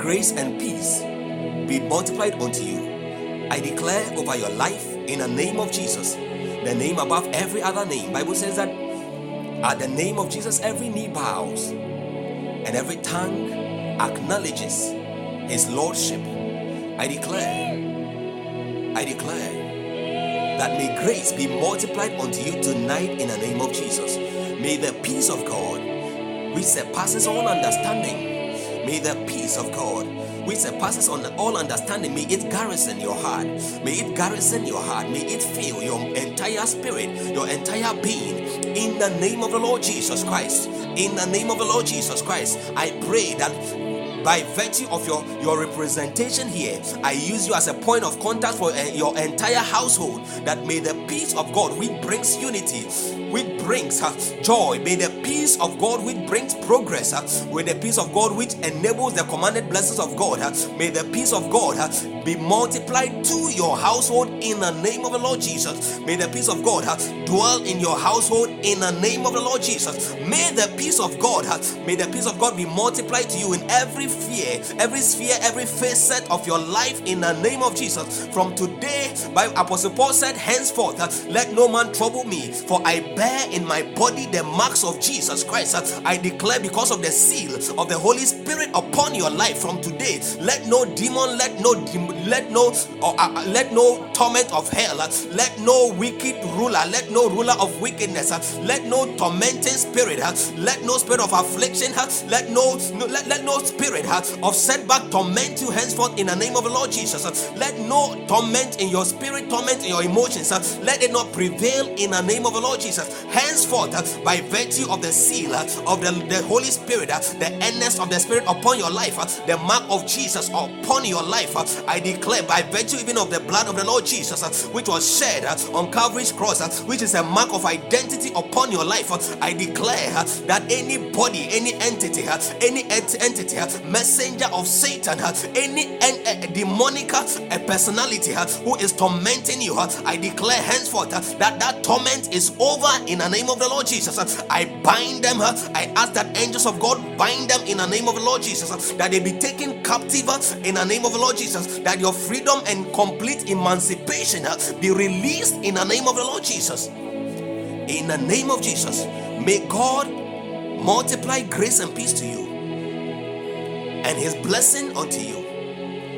Grace and peace be multiplied unto you. I declare over your life in the name of Jesus, the name above every other name. Bible says that at the name of Jesus every knee bows and every tongue acknowledges his lordship. I declare, I declare that may grace be multiplied unto you tonight in the name of Jesus. May the peace of God, which surpasses all understanding, may the peace of God which surpasses on all understanding, may it garrison your heart. May it garrison your heart. May it fill your entire spirit, your entire being. In the name of the Lord Jesus Christ. In the name of the Lord Jesus Christ, I pray that by virtue of your your representation here i use you as a point of contact for uh, your entire household that may the peace of god which brings unity which brings uh, joy may the peace of god which brings progress uh, with the peace of god which enables the commanded blessings of god uh, may the peace of god be multiplied to your household in the name of the lord jesus may the peace of god dwell in your household in the name of the lord jesus may the peace of god may the peace of god be multiplied to you in every fear, every sphere, every facet of your life in the name of Jesus. From today, by Apostle Paul said, Henceforth, let no man trouble me, for I bear in my body the marks of Jesus Christ. I declare because of the seal of the Holy Spirit upon your life from today, let no demon, let no let no uh, uh, let no torment of hell, uh, let no wicked ruler, let no ruler of wickedness, uh, let no tormenting spirit, uh, let no spirit of affliction, uh, let no, no let, let no spirit uh, of setback torment you henceforth in the name of the Lord Jesus. Let no torment in your spirit, torment in your emotions, let it not prevail in the name of the Lord Jesus. Henceforth, by virtue of the seal of the, the Holy Spirit, the earnest of the Spirit upon your life, the mark of Jesus upon your life, I declare by virtue even of the blood of the Lord Jesus, uh, which was shed uh, on Calvary's cross, uh, which is a mark of identity upon your life, I declare that anybody, any entity, any entity, messenger of Satan, any uh, demonic uh, personality uh, who is tormenting you, I declare henceforth that that torment is over in the name of the Lord Jesus. I bind them. I ask that angels of God bind them in the name of the Lord Jesus. That they be taken captive in the name of the Lord Jesus. That your freedom and complete emancipation uh, be released in the name of the Lord Jesus. In the name of Jesus, may God multiply grace and peace to you and his blessing unto you.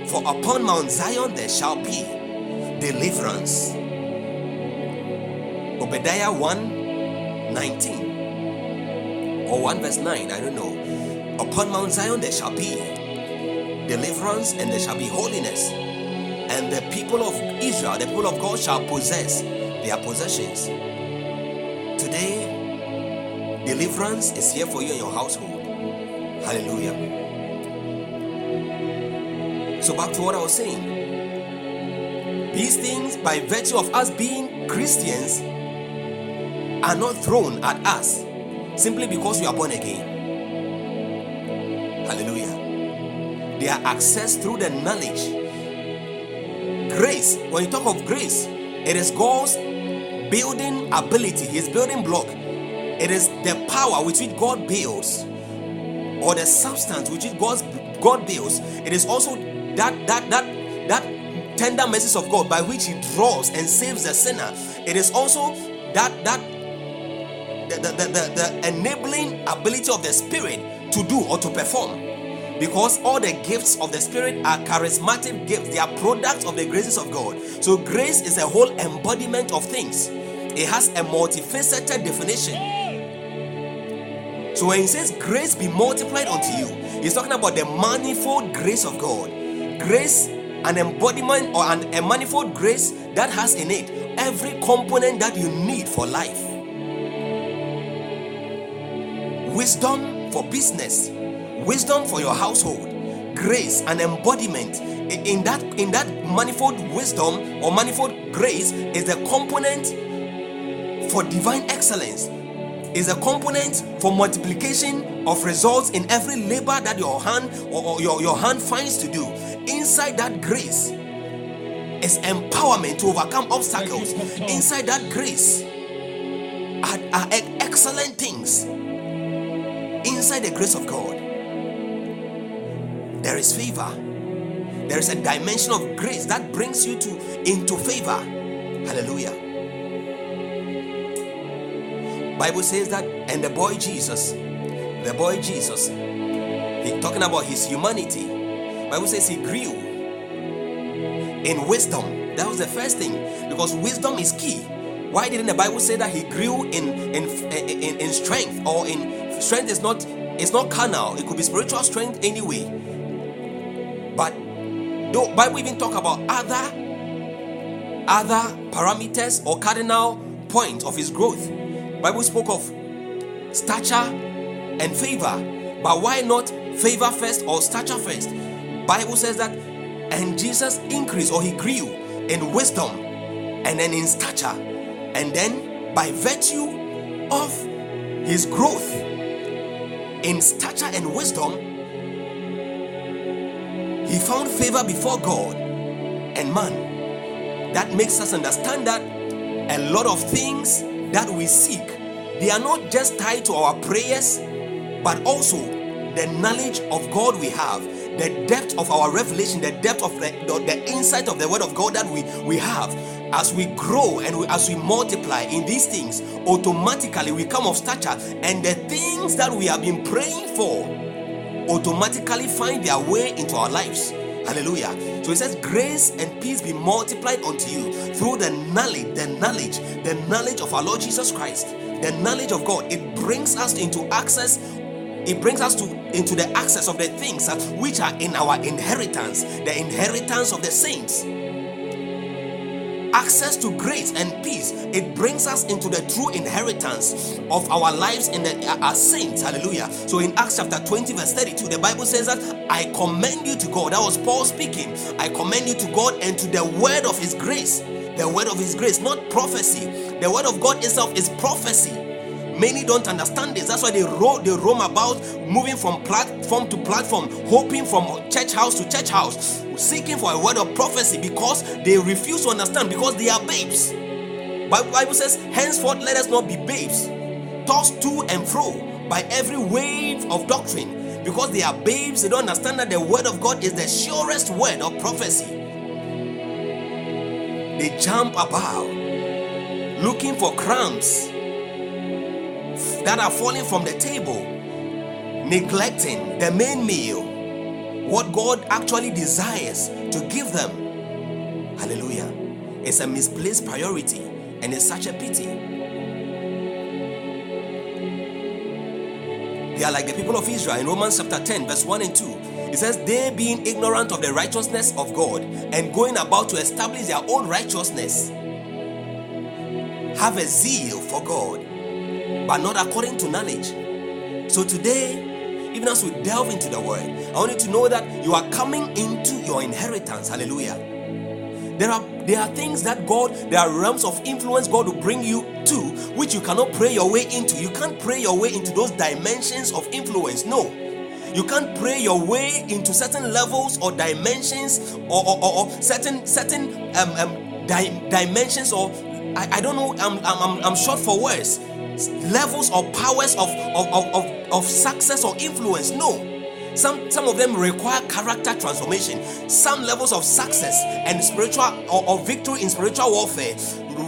For upon Mount Zion there shall be deliverance. Obadiah 1 19 or 1 verse 9, I don't know. Upon Mount Zion there shall be deliverance and there shall be holiness, and the people of Israel, the people of God, shall possess their possessions. Today, deliverance is here for you and your household. Hallelujah. So, back to what I was saying. These things, by virtue of us being Christians, are not thrown at us simply because we are born again. Hallelujah. They are accessed through the knowledge. Grace, when you talk of grace, it is God's building ability, His building block. It is the power with which God builds, or the substance which God's God builds. It is also that that that that tender mercies of God by which He draws and saves the sinner. It is also that that the, the, the, the enabling ability of the Spirit to do or to perform. Because all the gifts of the Spirit are charismatic gifts, they are products of the graces of God. So, grace is a whole embodiment of things, it has a multifaceted definition. So, when he says grace be multiplied unto you, he's talking about the manifold grace of God grace, an embodiment or an, a manifold grace that has in it every component that you need for life. Wisdom for business, wisdom for your household, grace, and embodiment. In that, in that manifold wisdom or manifold grace is a component for divine excellence is a component for multiplication of results in every labor that your hand or, or your, your hand finds to do. Inside that grace is empowerment to overcome obstacles. Inside that grace are, are excellent things. Inside the grace of God, there is favor. There is a dimension of grace that brings you to into favor. Hallelujah. Bible says that, and the boy Jesus, the boy Jesus, he talking about his humanity. Bible says he grew in wisdom. That was the first thing because wisdom is key. Why didn't the Bible say that he grew in in in, in strength or in strength is not it's not carnal. It could be spiritual strength anyway. The Bible even talk about other other parameters or cardinal point of his growth. Bible spoke of stature and favor. But why not favor first or stature first? Bible says that and Jesus increased or he grew in wisdom and then in stature. And then by virtue of his growth in stature and wisdom, he found favor before God and man. That makes us understand that a lot of things that we seek, they are not just tied to our prayers, but also the knowledge of God we have, the depth of our revelation, the depth of the, the, the insight of the word of God that we, we have. As we grow and we, as we multiply in these things, automatically we come of stature, and the things that we have been praying for automatically find their way into our lives. Hallelujah. So it says, Grace and peace be multiplied unto you through the knowledge, the knowledge, the knowledge of our Lord Jesus Christ, the knowledge of God. It brings us into access. It brings us to into the access of the things which are in our inheritance, the inheritance of the saints access to grace and peace it brings us into the true inheritance of our lives in the uh, as saints. Hallelujah. So in acts chapter 20 verse 32 the bible says that i commend you to god. That was paul speaking. I commend you to god and to the word of his grace. The word of his grace not prophecy. The word of god itself is prophecy Many don't understand this. That's why they roam, they roam about, moving from platform to platform, hoping from church house to church house, seeking for a word of prophecy because they refuse to understand because they are babes. Bible says, henceforth let us not be babes, tossed to and fro by every wave of doctrine. Because they are babes, they don't understand that the word of God is the surest word of prophecy. They jump about looking for crumbs that are falling from the table, neglecting the main meal, what God actually desires to give them. Hallelujah. It's a misplaced priority and it's such a pity. They are like the people of Israel in Romans chapter 10, verse 1 and 2. It says, They being ignorant of the righteousness of God and going about to establish their own righteousness, have a zeal for God but not according to knowledge. So today, even as we delve into the word, I want you to know that you are coming into your inheritance. Hallelujah. There are there are things that God, there are realms of influence God will bring you to, which you cannot pray your way into. You can't pray your way into those dimensions of influence. No. You can't pray your way into certain levels or dimensions or, or, or, or certain certain um, um, di- dimensions or I, I don't know, I'm, I'm, I'm short for words levels or powers of, of, of, of, success or influence. No. Some, some of them require character transformation. Some levels of success and spiritual or, or victory in spiritual warfare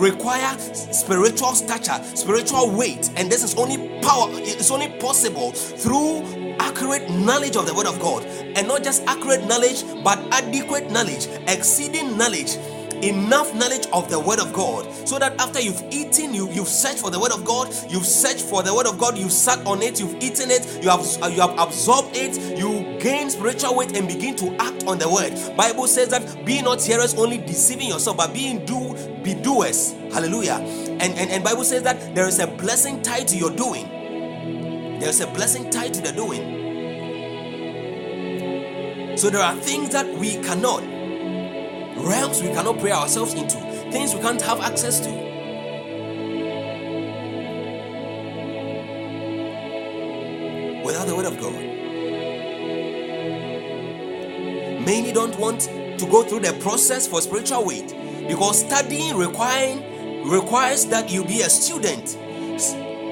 require spiritual stature, spiritual weight, and this is only power, it's only possible through accurate knowledge of the word of God, and not just accurate knowledge, but adequate knowledge, exceeding knowledge enough knowledge of the word of God so that after you've eaten, you, you've searched for the word of God, you've searched for the word of God, you've sat on it, you've eaten it, you have uh, you have absorbed it, you gain spiritual weight and begin to act on the word. Bible says that be not hearers only deceiving yourself, but being do be doers. Hallelujah. And, and, and Bible says that there is a blessing tied to your doing. There's a blessing tied to the doing. So there are things that we cannot realms we cannot pray ourselves into, things we can't have access to. Without the word of God. Many don't want to go through the process for spiritual weight because studying requiring requires that you be a student.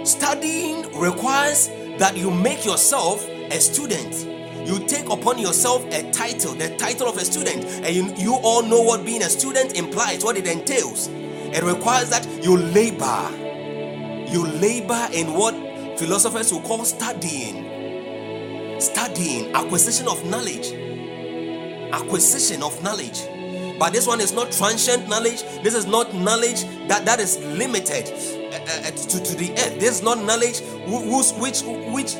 Studying requires that you make yourself a student you take upon yourself a title, the title of a student, and you, you all know what being a student implies, what it entails. It requires that you labor. You labor in what philosophers will call studying. Studying, acquisition of knowledge. Acquisition of knowledge. But this one is not transient knowledge. This is not knowledge that, that is limited uh, uh, to, to the earth. This is not knowledge whose, which which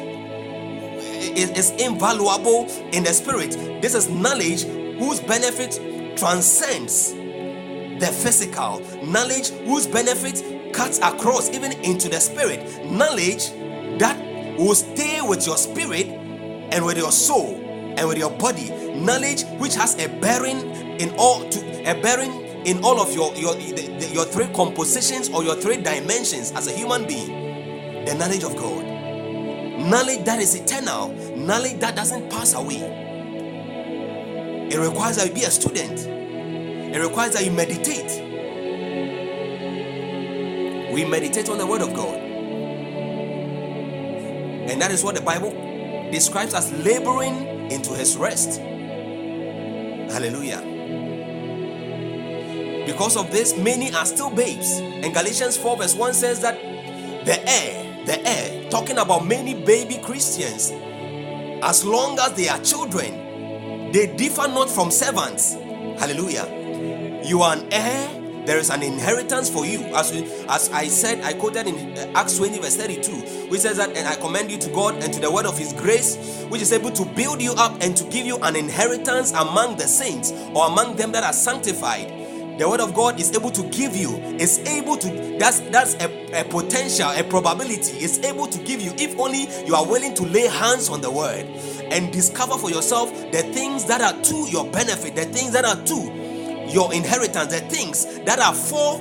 is, invaluable in the spirit. This is knowledge whose benefit transcends the physical. Knowledge whose benefit cuts across even into the spirit. Knowledge that will stay with your spirit and with your soul and with your body. Knowledge which has a bearing in all to a bearing in all of your your your three compositions or your three dimensions as a human being. The knowledge of God. Knowledge that is eternal. Knowledge that doesn't pass away. It requires that you be a student. It requires that you meditate. We meditate on the Word of God. And that is what the Bible describes as laboring into His rest. Hallelujah. Because of this, many are still babes. And Galatians 4, verse 1 says that the heir, the heir, talking about many baby Christians, as long as they are children, they differ not from servants. Hallelujah. You are an heir. There is an inheritance for you. As, we, as I said, I quoted in uh, Acts 20, verse 32, which says that, and I commend you to God and to the word of his grace, which is able to build you up and to give you an inheritance among the saints or among them that are sanctified the word of god is able to give you is able to that's that's a, a potential a probability is able to give you if only you are willing to lay hands on the word and discover for yourself the things that are to your benefit the things that are to your inheritance the things that are for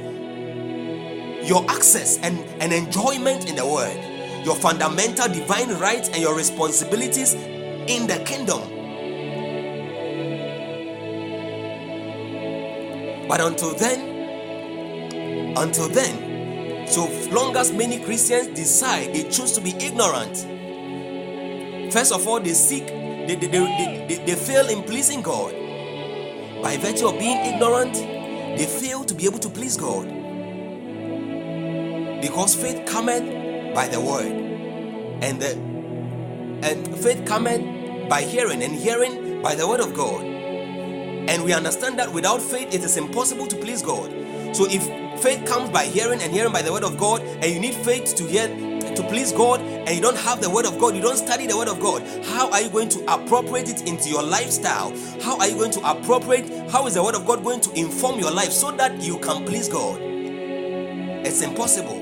your access and, and enjoyment in the word your fundamental divine rights and your responsibilities in the kingdom But until then, until then, so long as many Christians decide they choose to be ignorant, first of all, they seek, they, they, they, they, they fail in pleasing God. By virtue of being ignorant, they fail to be able to please God. Because faith cometh by the word, and the and faith cometh by hearing, and hearing by the word of God. And we understand that without faith, it is impossible to please God. So if faith comes by hearing and hearing by the word of God, and you need faith to hear to please God, and you don't have the word of God, you don't study the word of God, how are you going to appropriate it into your lifestyle? How are you going to appropriate? How is the word of God going to inform your life so that you can please God? It's impossible.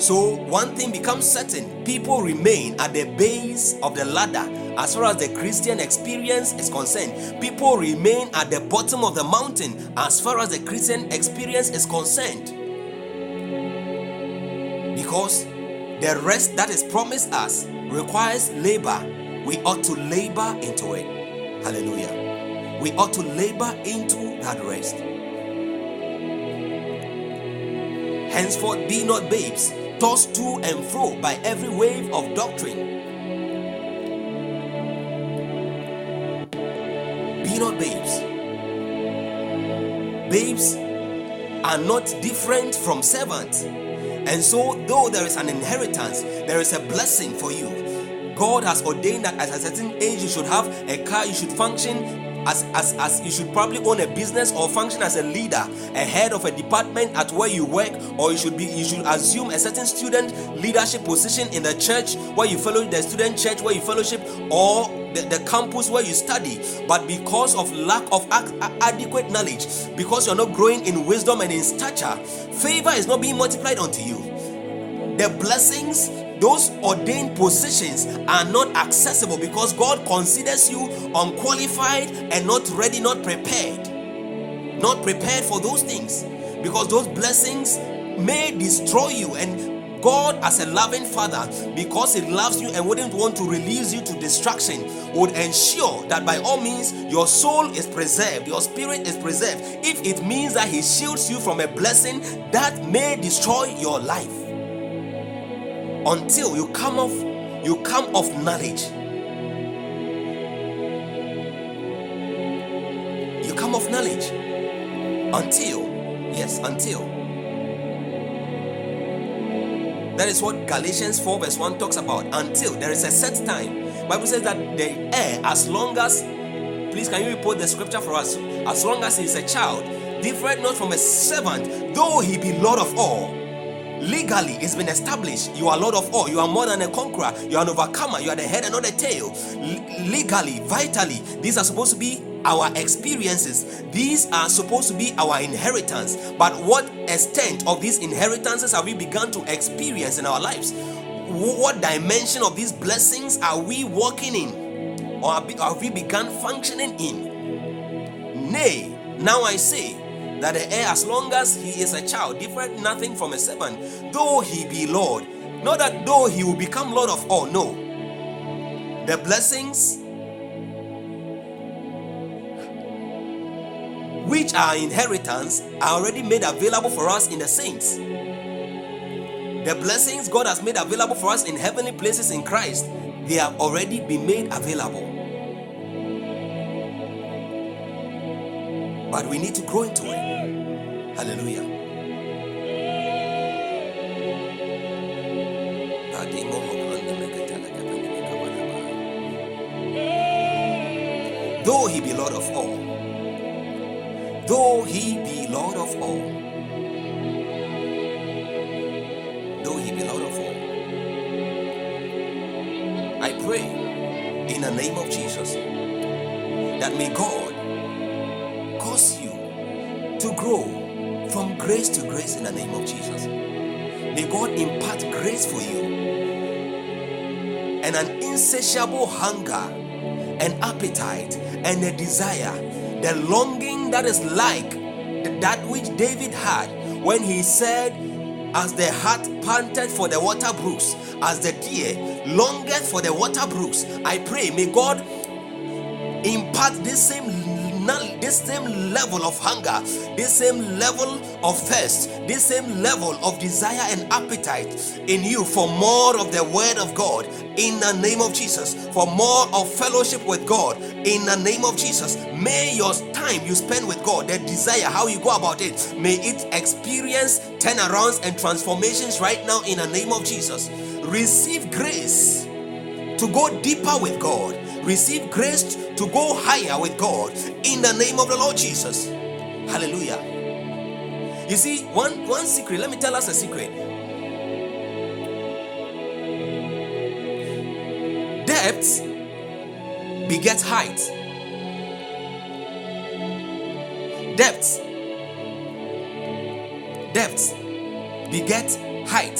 So, one thing becomes certain people remain at the base of the ladder as far as the Christian experience is concerned. People remain at the bottom of the mountain as far as the Christian experience is concerned. Because the rest that is promised us requires labor. We ought to labor into it. Hallelujah. We ought to labor into that rest. Henceforth, be not babes tossed to and fro by every wave of doctrine. Be not babes. Babes are not different from servants. And so, though there is an inheritance, there is a blessing for you. God has ordained that at a certain age you should have a car, you should function as, as, as you should probably own a business or function as a leader, a head of a department at where you work, or you should be you should assume a certain student leadership position in the church where you follow the student church where you fellowship, or the, the campus where you study. But because of lack of ac- adequate knowledge, because you're not growing in wisdom and in stature, favor is not being multiplied unto you. The blessings those ordained positions are not accessible because God considers you unqualified and not ready, not prepared. Not prepared for those things because those blessings may destroy you. And God, as a loving father, because He loves you and wouldn't want to release you to destruction, would ensure that by all means your soul is preserved, your spirit is preserved. If it means that He shields you from a blessing that may destroy your life until you come off you come off knowledge. You come off knowledge. Until yes until. That is what galatians 4 verse 1 talks about. Until there is a set time. Bible says that the heir as long as please can you report the scripture for us? As long as he is a child different not from a servant though he be lord of all legally it's been established you are lord of all you are more than a conqueror you are an overcomer you are the head and not the tail. L- legally vitally these are supposed to be our experiences. These are supposed to be our inheritance. But what extent of these inheritances have we begun to experience in our lives? What dimension of these blessings are we walking in? Or have we begun functioning in? Nay now i say that the heir, as long as he is a child, different nothing from a servant, though he be Lord. Not that though he will become Lord of all, no. The blessings which are inheritance are already made available for us in the saints. The blessings God has made available for us in heavenly places in Christ, they have already been made available. But we need to grow into it. Hallelujah. Though he be Lord of all, though he be Lord of all, though he be Lord of all, I pray in the name of Jesus that may God grow from grace to grace in the name of Jesus. May God impart grace for you and an insatiable hunger an appetite and a desire, the longing that is like that which David had when he said, As the hart panted for the water brooks, as the deer longeth for the water brooks. I pray, may God impart this same this same level of hunger, this same level of thirst, this same level of desire and appetite in you for more of the word of God in the name of Jesus, for more of fellowship with God in the name of Jesus. May your time you spend with God, the desire, how you go about it, may it experience turnarounds and transformations right now in the name of Jesus. Receive grace to go deeper with God receive grace to go higher with God in the name of the Lord Jesus. Hallelujah. You see, one, one secret, let me tell us a secret. Depth begets height. Depth. Depth begets height.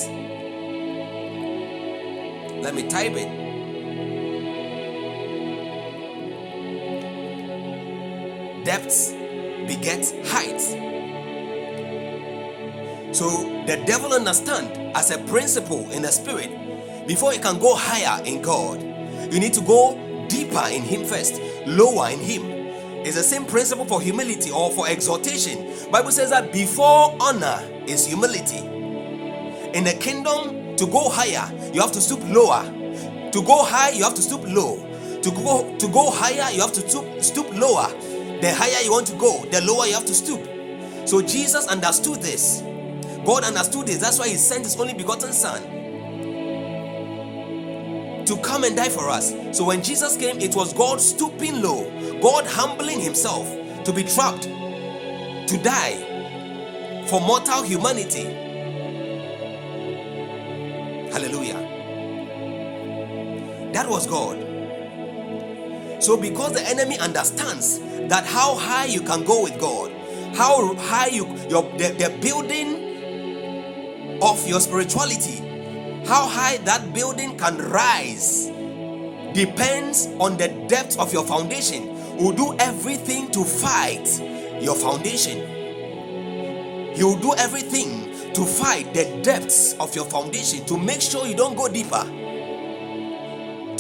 Let me type it. Depths begets height. So the devil understand as a principle in the spirit, before you can go higher in God, you need to go deeper in Him first, lower in Him. It's the same principle for humility or for exaltation. Bible says that before honor is humility. In the kingdom, to go higher, you have to stoop lower. To go high, you have to stoop low. To go to go higher, you have to stoop, stoop lower. The higher you want to go, the lower you have to stoop. So Jesus understood this. God understood this. That's why He sent His only begotten Son to come and die for us. So when Jesus came, it was God stooping low, God humbling Himself to be trapped, to die for mortal humanity. Hallelujah. That was God. So, because the enemy understands that how high you can go with God, how high you your the, the building of your spirituality, how high that building can rise depends on the depth of your foundation. Will do everything to fight your foundation. He will do everything to fight the depths of your foundation to make sure you don't go deeper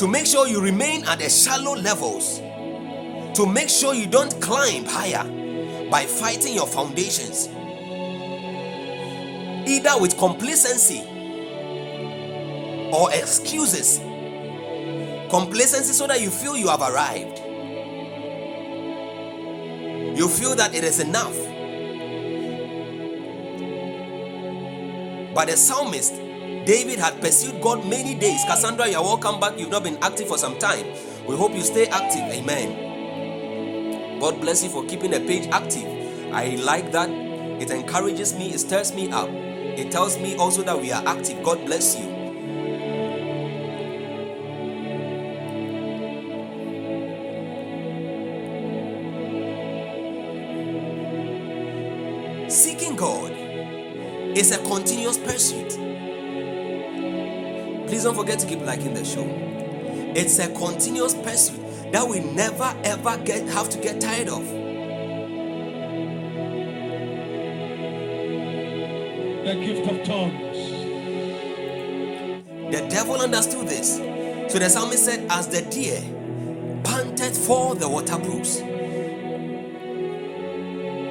to make sure you remain at the shallow levels, to make sure you don't climb higher by fighting your foundations, either with complacency or excuses. Complacency so that you feel you have arrived, you feel that it is enough. But the psalmist David had pursued God many days. Cassandra, you're welcome back. You've not been active for some time. We hope you stay active. Amen. God bless you for keeping the page active. I like that. It encourages me, it stirs me up. It tells me also that we are active. God bless you. Seeking God is a continuous pursuit. Please don't forget to keep liking the show. It's a continuous pursuit that we never ever get have to get tired of. The gift of tongues. The devil understood this. So the psalmist said, As the deer panted for the water brooks.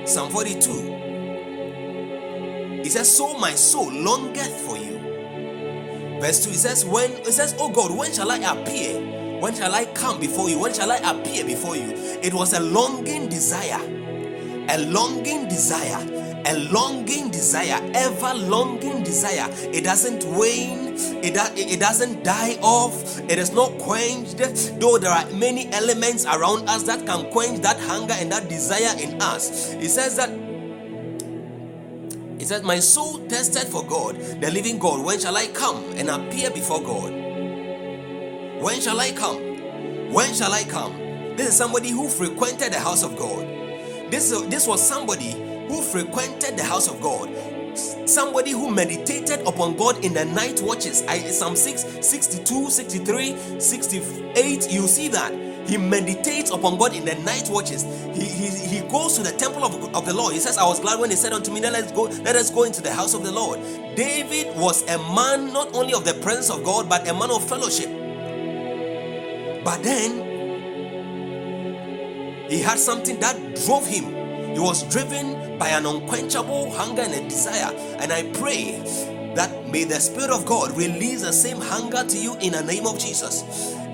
Psalm 42. He says, So my soul longeth for you. Verse 2, he says, When it says, Oh God, when shall I appear? When shall I come before you? When shall I appear before you? It was a longing desire, a longing desire, a longing desire, ever longing desire. It doesn't wane, it, it doesn't die off, it is not quenched. Though there are many elements around us that can quench that hunger and that desire in us. It says that it says, My soul tested for God, the living God. When shall I come and appear before God? When shall I come? When shall I come? This is somebody who frequented the house of God. This, this was somebody who frequented the house of God. Somebody who meditated upon God in the night watches. I, Psalm 6, 62, 63, 68. You see that. He meditates upon God in the night watches. He, he, he goes to the temple of, of the Lord. He says, I was glad when they said unto me, let us go, let us go into the house of the Lord. David was a man not only of the presence of God, but a man of fellowship. But then he had something that drove him. He was driven by an unquenchable hunger and a desire. And I pray that may the Spirit of God release the same hunger to you in the name of Jesus.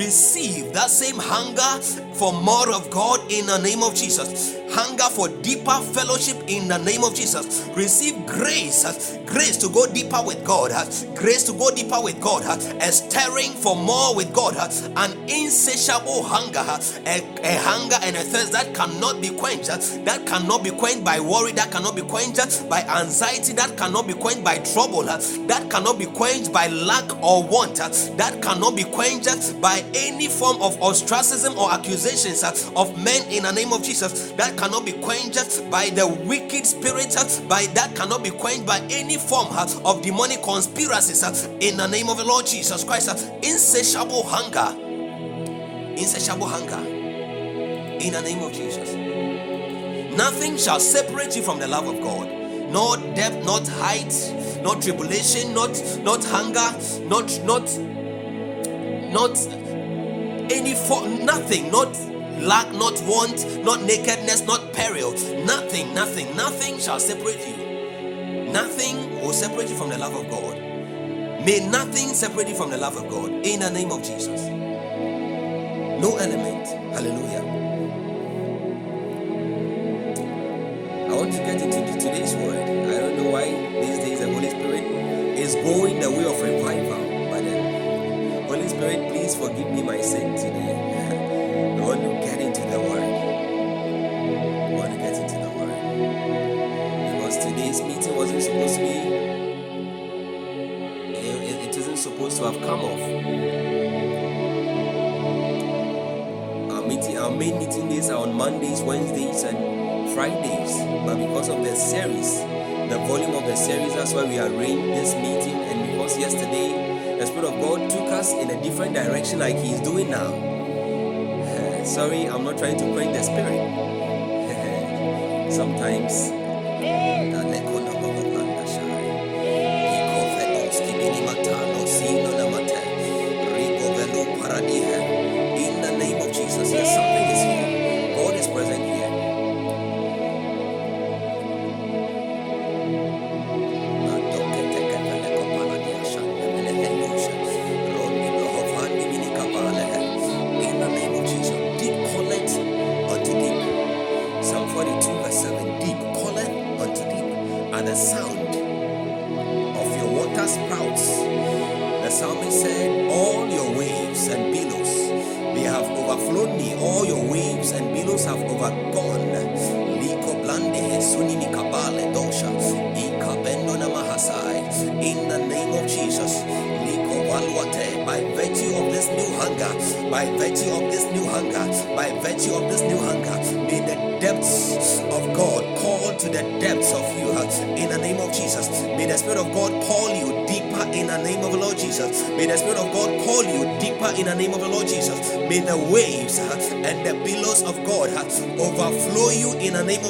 receive that same hunger for more of God in the name of Jesus. Hunger for deeper fellowship in the name of Jesus. Receive grace, grace to go deeper with God, grace to go deeper with God, a stirring for more with God, an insatiable hunger, a, a hunger and a thirst that cannot be quenched, that cannot be quenched by worry, that cannot be quenched by anxiety, that cannot be quenched by trouble, that cannot be quenched by lack or want, that cannot be quenched by any form of ostracism or accusations uh, of men in the name of Jesus, that cannot be quenched uh, by the wicked spirit, uh, by that cannot be quenched by any form of demonic conspiracies in the name of the Lord Jesus Christ. Insatiable hunger, insatiable hunger in the name of Jesus. Nothing shall separate you from the love of God. Not depth, not height, not tribulation, not not hunger, not not not any form, nothing, not lack, not want, not nakedness, not peril. Nothing, nothing, nothing shall separate you. Nothing will separate you from the love of God. May nothing separate you from the love of God in the name of Jesus. No element. Hallelujah. I want to get into today's word. I don't know why these days the Holy Spirit is going the way of revival. Spirit, please forgive me my sin today. I want to get into the word. I want to get into the word. Because today's meeting wasn't supposed to be, it, it, it isn't supposed to have come off. Our meeting, our main meeting days are on Mondays, Wednesdays, and Fridays. But because of the series, the volume of the series, that's why we arranged this meeting. And because yesterday the Spirit of God took us in a different direction, like He's doing now. Sorry, I'm not trying to quench the Spirit. Sometimes.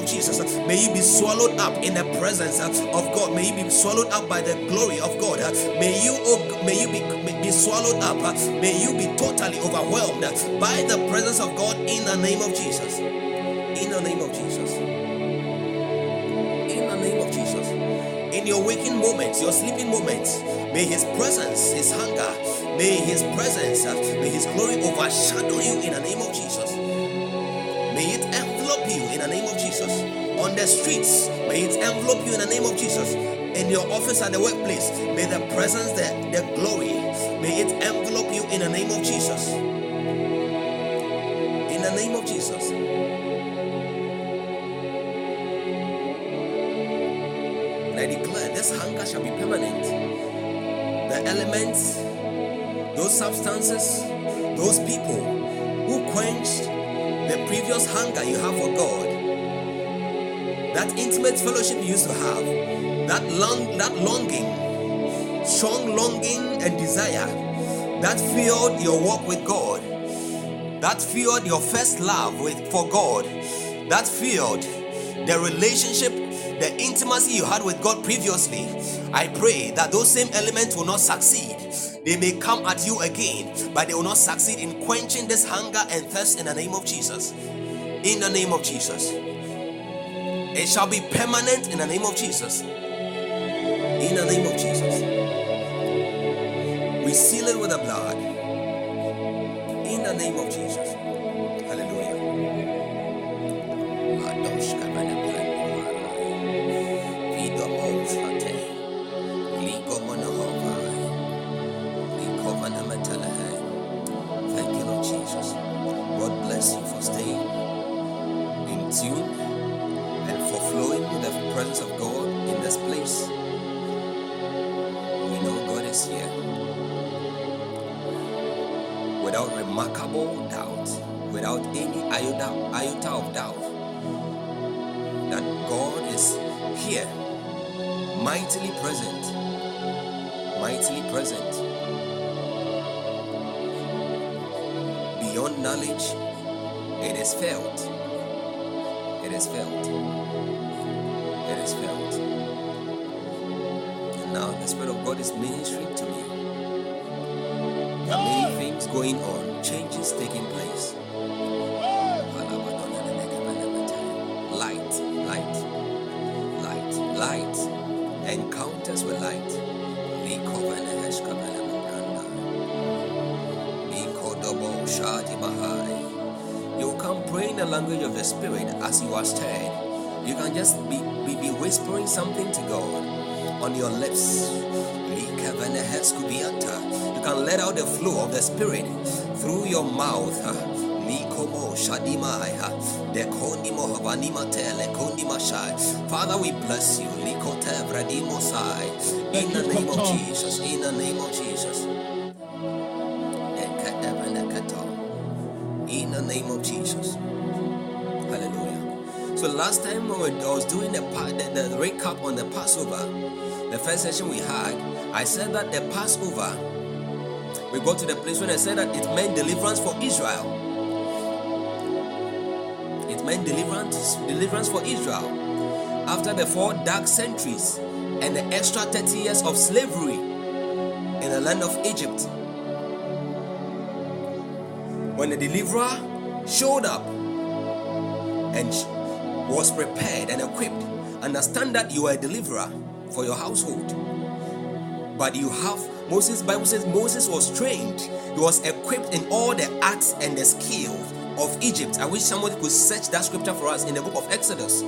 Of Jesus. May you be swallowed up in the presence of God. May you be swallowed up by the glory of God. May you oh, may you be, be swallowed up. May you be totally overwhelmed by the presence of God in the name of Jesus. In the name of Jesus. In the name of Jesus. In your waking moments your sleeping moments may his presence his hunger may his presence may his glory overshadow you in the name of Jesus. May it envelop you in the name of Jesus. On the streets may it envelop you in the name of Jesus. In your office at the workplace may the presence the, the glory may it envelop you in the name of Jesus. In the name of Jesus. And I declare this hunger shall be permanent. The elements, those substances, those people who quenched the previous hunger you have for God, that intimate fellowship you used to have, that long, that longing, strong longing and desire that fueled your walk with God, that fueled your first love with for God, that fueled the relationship, the intimacy you had with God previously. I pray that those same elements will not succeed. They may come at you again, but they will not succeed in quenching this hunger and thirst in the name of Jesus. In the name of Jesus. It shall be permanent in the name of Jesus. In the name of Jesus. We seal it with the blood. In the name of Jesus. Knowledge. It is felt. It is felt. It is felt. And now the Spirit of God is ministering to me. There are many things going on, changes taking place. Light, light, light, light, encounters with light. You can pray in the language of the Spirit as you are stirred. You can just be, be, be whispering something to God on your lips. You can let out the flow of the Spirit through your mouth. Likomo shadimai ha dekondimo havanima tele kondima shai. Father, we bless you. Likote vradimo sai. In the name of Jesus. In the name of Jesus. Name of Jesus. Hallelujah. So last time when I was doing the, the, the recap on the Passover, the first session we had, I said that the Passover, we got to the place when I said that it meant deliverance for Israel. It meant deliverance, deliverance for Israel after the four dark centuries and the extra 30 years of slavery in the land of Egypt. When the deliverer showed up and was prepared and equipped, understand that you are a deliverer for your household. But you have Moses, Bible says Moses was trained, he was equipped in all the arts and the skills of Egypt. I wish somebody could search that scripture for us in the book of Exodus.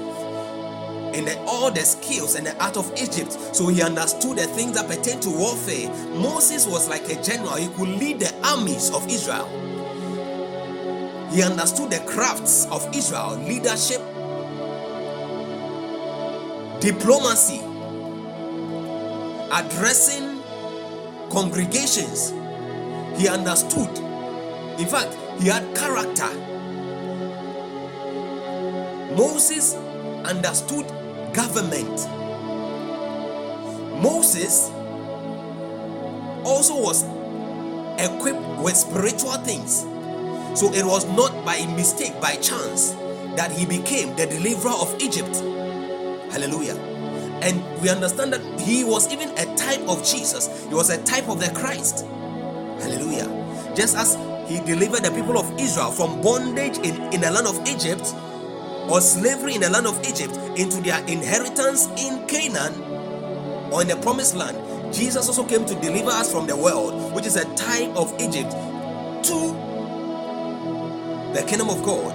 In the, all the skills and the art of Egypt, so he understood the things that pertain to warfare. Moses was like a general, he could lead the armies of Israel. He understood the crafts of Israel, leadership, diplomacy, addressing congregations. He understood. In fact, he had character. Moses understood government. Moses also was equipped with spiritual things. So it was not by mistake, by chance, that he became the deliverer of Egypt. Hallelujah. And we understand that he was even a type of Jesus, he was a type of the Christ. Hallelujah. Just as he delivered the people of Israel from bondage in, in the land of Egypt or slavery in the land of Egypt into their inheritance in Canaan or in the promised land. Jesus also came to deliver us from the world, which is a type of Egypt, to the kingdom of God.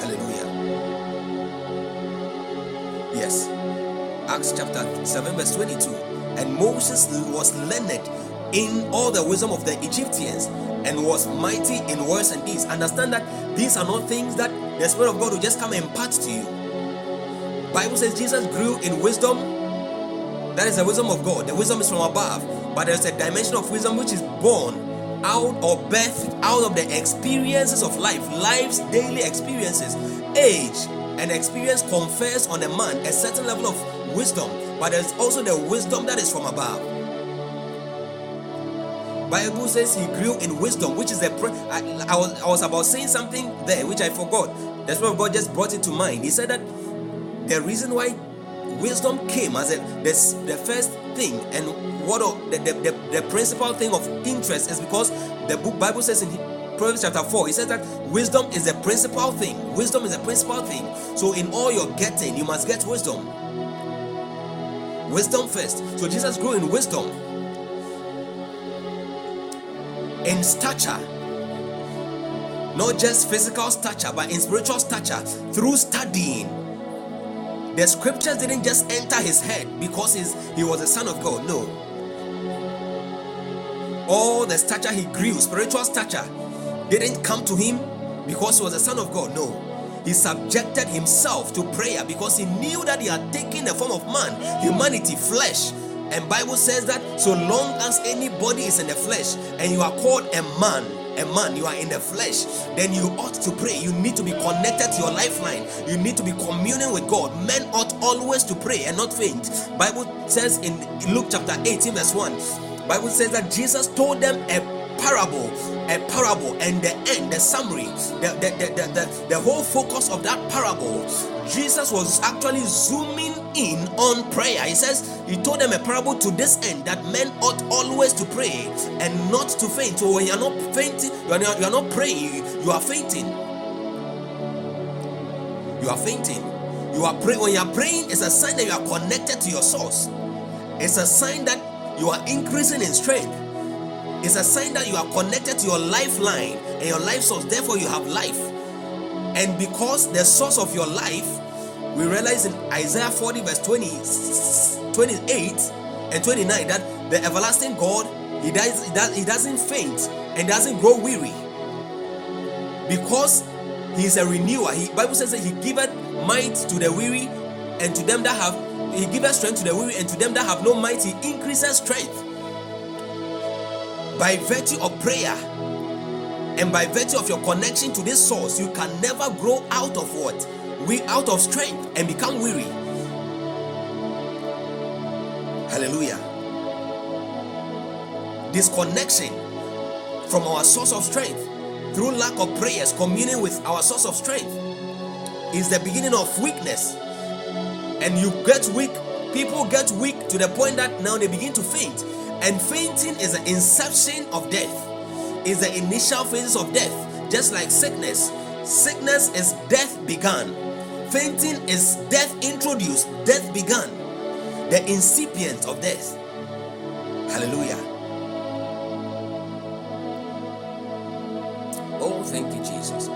Hallelujah. Yes. Acts chapter 7, verse 22. And Moses was learned in all the wisdom of the Egyptians and was mighty in words and deeds. Understand that these are not things that the Spirit of God will just come and impart to you. Bible says Jesus grew in wisdom. That is the wisdom of God. The wisdom is from above, but there's a dimension of wisdom which is born out or birthed out of the experiences of life, life's daily experiences. Age and experience confers on a man a certain level of wisdom, but there's also the wisdom that is from above. Bible says he grew in wisdom, which is a. Pre- I, I, was, I was about saying something there which I forgot. That's why God just brought it to mind. He said that the reason why wisdom came as a, the, the first thing and what the, the, the, the principal thing of interest is because the book Bible says in Proverbs chapter 4, it says that wisdom is the principal thing. Wisdom is the principal thing. So in all you're getting, you must get wisdom. Wisdom first. So Jesus grew in wisdom in stature not just physical stature but in spiritual stature through studying the scriptures didn't just enter his head because he was a son of god no all the stature he grew spiritual stature didn't come to him because he was a son of god no he subjected himself to prayer because he knew that he had taken the form of man humanity flesh and Bible says that so long as anybody is in the flesh and you are called a man, a man, you are in the flesh, then you ought to pray. You need to be connected to your lifeline. You need to be communing with God. Men ought always to pray and not faint. Bible says in Luke chapter 18, verse 1, Bible says that Jesus told them a parable a parable and the end the summary the the, the, the, the, whole focus of that parable jesus was actually zooming in on prayer. He says, He told them a parable to this end that men ought always to pray and not to faint. So when you're not fainting, you are not, you are not praying, you are fainting. You are fainting. You are praying. When you are praying, it's a sign that you are connected to your source. It's a sign that you are increasing in strength. It's a sign that you are connected to your lifeline and your life source. Therefore, you have life. And because the source of your life we realize in Isaiah 40, verse 20, 28 and 29 that the everlasting God he does, he does he doesn't faint and doesn't grow weary because he is a renewer. He Bible says that he giveth might to the weary and to them that have he giveth strength to the weary and to them that have no might he increases strength by virtue of prayer and by virtue of your connection to this source you can never grow out of what we out of strength and become weary. Hallelujah. Disconnection from our source of strength through lack of prayers, communing with our source of strength is the beginning of weakness. And you get weak, people get weak to the point that now they begin to faint. And fainting is the inception of death, is the initial phases of death, just like sickness. Sickness is death began Fainting is death introduced, death began, the incipient of death. Hallelujah. Oh, thank you, Jesus.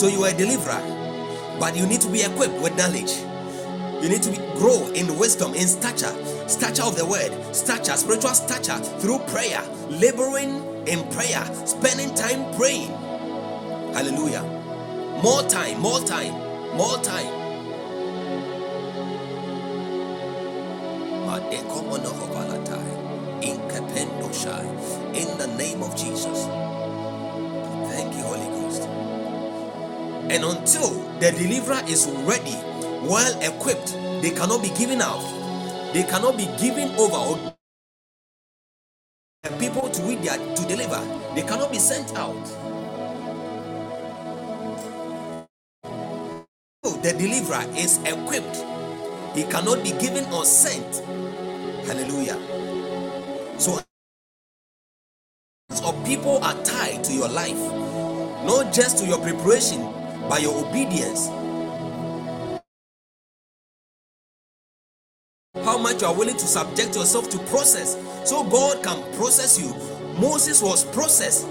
So you are a deliverer, but you need to be equipped with knowledge. You need to be, grow in wisdom, in stature, stature of the word, stature, spiritual stature through prayer, laboring in prayer, spending time praying. Hallelujah. More time, more time more time. In the name of Jesus. Thank you, Holy Ghost. And until the deliverer is ready, well equipped, they cannot be given out. They cannot be given over people to read their, to deliver. They cannot be sent out. The deliverer is equipped. He cannot be given or sent. Hallelujah. So of people are tied to your life, not just to your preparation, but your obedience. How much you are willing to subject yourself to process so God can process you. Moses was processed.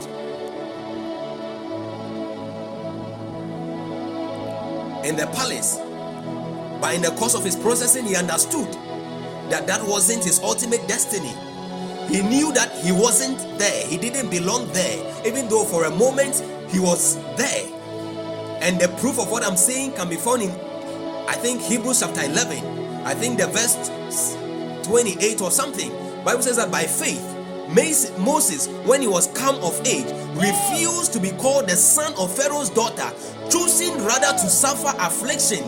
In the palace, but in the course of his processing, he understood that that wasn't his ultimate destiny. He knew that he wasn't there, he didn't belong there, even though for a moment he was there. And the proof of what I'm saying can be found in, I think, Hebrews chapter 11. I think the verse 28 or something. Bible says that by faith, Moses, when he was come of age, refused to be called the son of Pharaoh's daughter, choosing rather to suffer affliction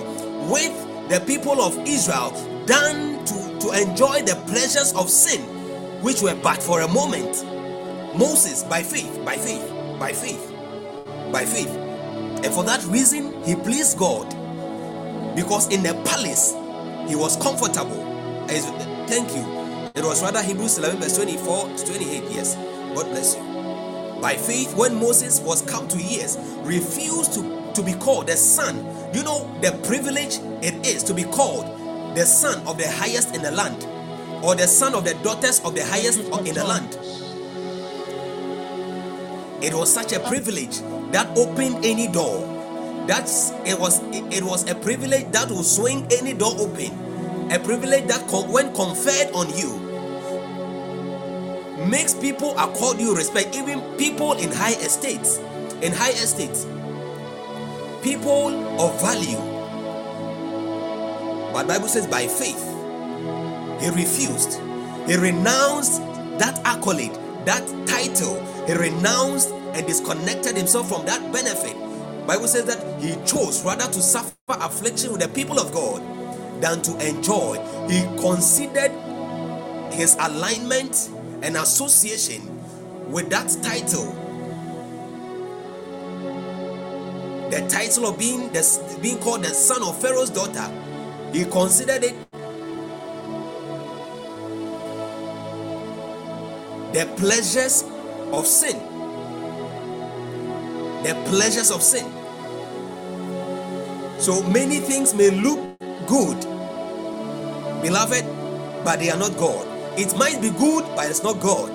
with the people of Israel than to, to enjoy the pleasures of sin which were but for a moment. Moses, by faith, by faith, by faith, by faith. And for that reason, he pleased God because in the palace he was comfortable. Thank you. It was rather Hebrews 11, verse 24 to 28. Yes, God bless you. By faith, when Moses was come to years, refused to, to be called the son. You know the privilege it is to be called the son of the highest in the land or the son of the daughters of the highest in the land. It was such a privilege that opened any door. That's it was it, was a privilege that will swing any door open. A privilege that when conferred on you makes people accord you respect, even people in high estates, in high estates, people of value. But Bible says by faith he refused. He renounced that accolade, that title. He renounced and disconnected himself from that benefit. Bible says that he chose rather to suffer affliction with the people of God than to enjoy. He considered his alignment and association with that title. The title of being the, being called the son of Pharaoh's daughter. He considered it the pleasures of sin. The pleasures of sin. So many things may look good, beloved, but they are not God. It might be good, but it's not God.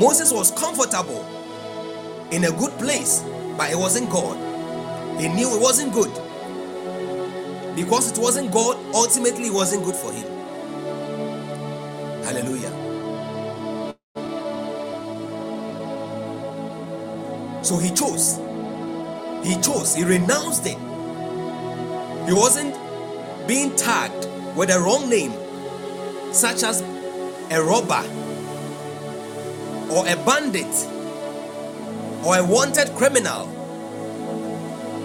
Moses was comfortable in a good place, but it wasn't God. He knew it wasn't good. Because it wasn't God, ultimately, it wasn't good for him. Hallelujah. So he chose. He chose. He renounced it. He wasn't being tagged with a wrong name, such as a robber or a bandit or a wanted criminal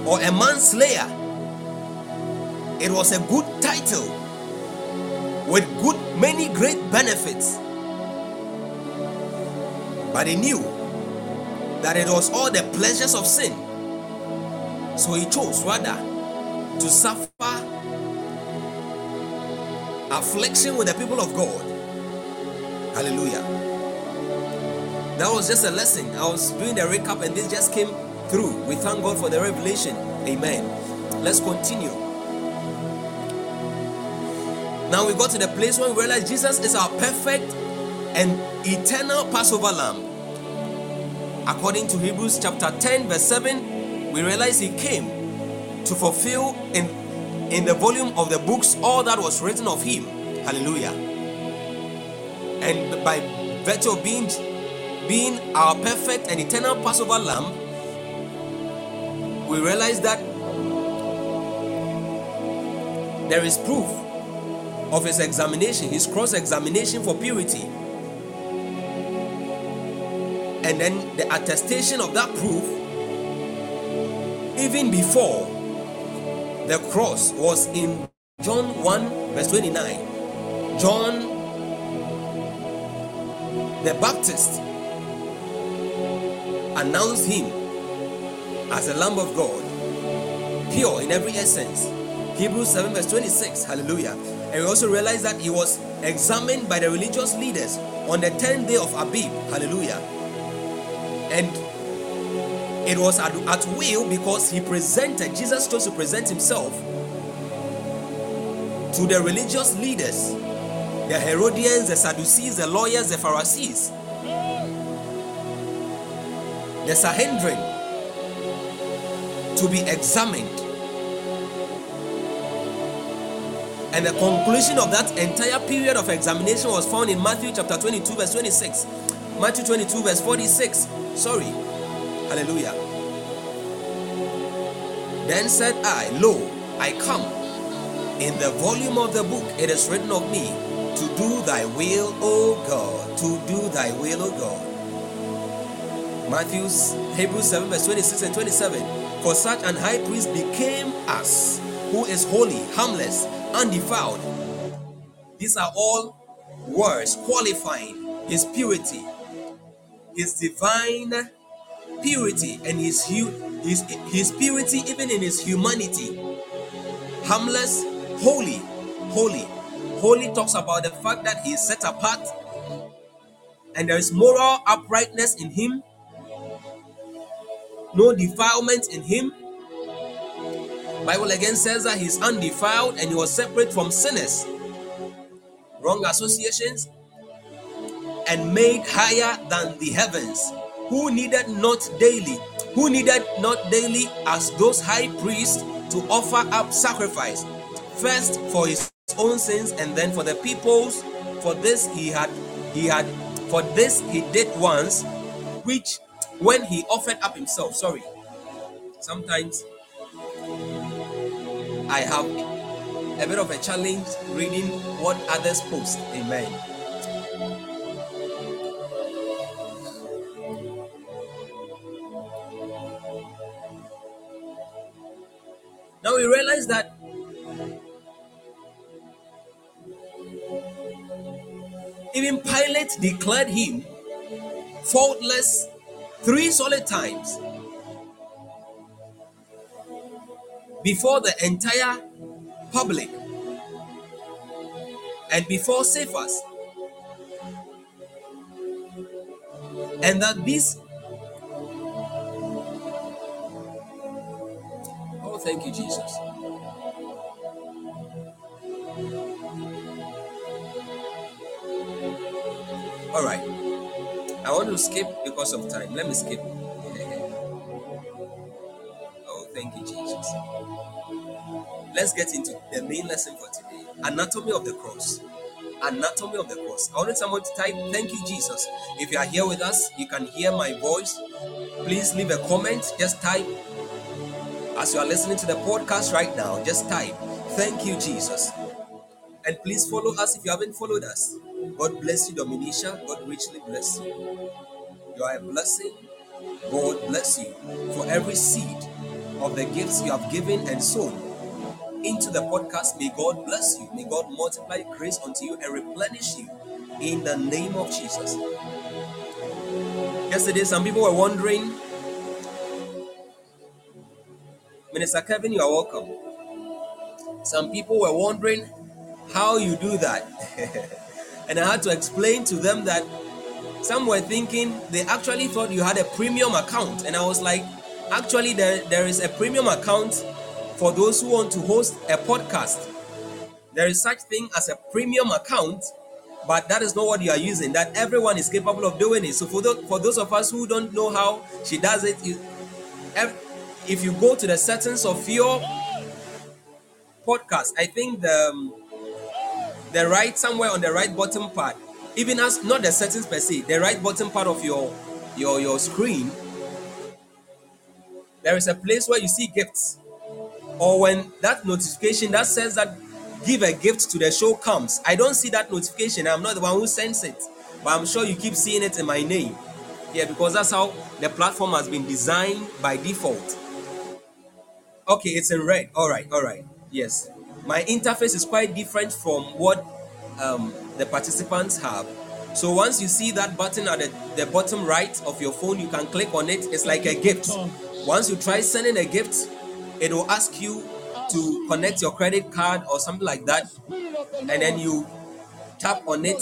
or a manslayer. It was a good title with good many great benefits. But he knew that it was all the pleasures of sin. So he chose rather to suffer affliction with the people of God. Hallelujah. That was just a lesson. I was doing the recap and this just came through. We thank God for the revelation. Amen. Let's continue. Now we got to the place where we realize Jesus is our perfect and eternal Passover lamb according to Hebrews chapter 10, verse 7, we realize he came to fulfill in, in the volume of the books all that was written of him. Hallelujah. And by virtue of being, being our perfect and eternal Passover lamb, we realize that there is proof of his examination, his cross examination for purity. And then the attestation of that proof, even before the cross, was in John 1, verse 29. John the Baptist announced him as the Lamb of God, pure in every essence. Hebrews 7, verse 26. Hallelujah. And we also realize that he was examined by the religious leaders on the 10th day of Abib. Hallelujah. And it was at, at will because he presented, Jesus chose to present himself to the religious leaders, the Herodians, the Sadducees, the lawyers, the Pharisees, the Sanhedrin, to be examined And the conclusion of that entire period of examination was found in Matthew chapter 22, verse 26. Matthew 22, verse 46. Sorry. Hallelujah. Then said I, Lo, I come. In the volume of the book it is written of me to do thy will, O God. To do thy will, O God. Matthew's Hebrews 7, verse 26 and 27. For such an high priest became us, who is holy, harmless, undefiled. These are all words qualifying his purity, his divine purity, and his his his purity even in his humanity. Harmless, holy, holy. Holy talks about the fact that he is set apart and there is moral uprightness in him, no defilement in him, Bible again says that he's undefiled and he was separate from sinners, wrong associations, and made higher than the heavens, who needed not daily, who needed not daily as those high priests to offer up sacrifice, first for his own sins and then for the people's. For this he had he had for this he did once, which when he offered up himself, sorry, sometimes I have a bit of a challenge reading what others post. Amen. Now we realize that even Pilate declared him faultless three solid times before the entire public and before Cephas. And that this thank you, Jesus. All right. I want to skip because of time. Let me skip. Oh, thank you, Jesus. Let's get into the main lesson for today anatomy of the cross. Anatomy of the cross. I want someone to type, Thank you, Jesus. If you are here with us, you can hear my voice. Please leave a comment. Just type as you are listening to the podcast right now. Just type, Thank you, Jesus. And please follow us if you haven't followed us. God bless you, Dominisha. God richly bless you. You are a blessing. God bless you for every seed of the gifts you have given and sown into the podcast. May God bless you. May God multiply grace unto you and replenish you in the name of Jesus. Yesterday, some people were wondering, Minister Kevin, you are welcome. Some people were wondering how you do that. and I had to explain to them that some were thinking they actually thought you had a premium account. And I was like, actually, there, there is a premium account for those who want to host a podcast. There is such thing as a premium account, but that is not what you are using. That everyone is capable of doing it. So for those, for those of us who don't know how she does it, you, if you go to the settings of your podcast, I think the um, the right somewhere on the right bottom part, even as not the settings per se, the right bottom part of your your your screen, there is a place where you see gifts, or when that notification that says that give a gift to the show comes, I don't see that notification. I'm not the one who sends it, but I'm sure you keep seeing it in my name. Yeah, because that's how the platform has been designed by default. Okay, it's in red. All right, all right. Yes, my interface is quite different from what um, the participants have. So once you see that button at the, the bottom right of your phone, you can click on it. It's like a gift. Once you try sending a gift, it will ask you to connect your credit card or something like that, and then you tap on it.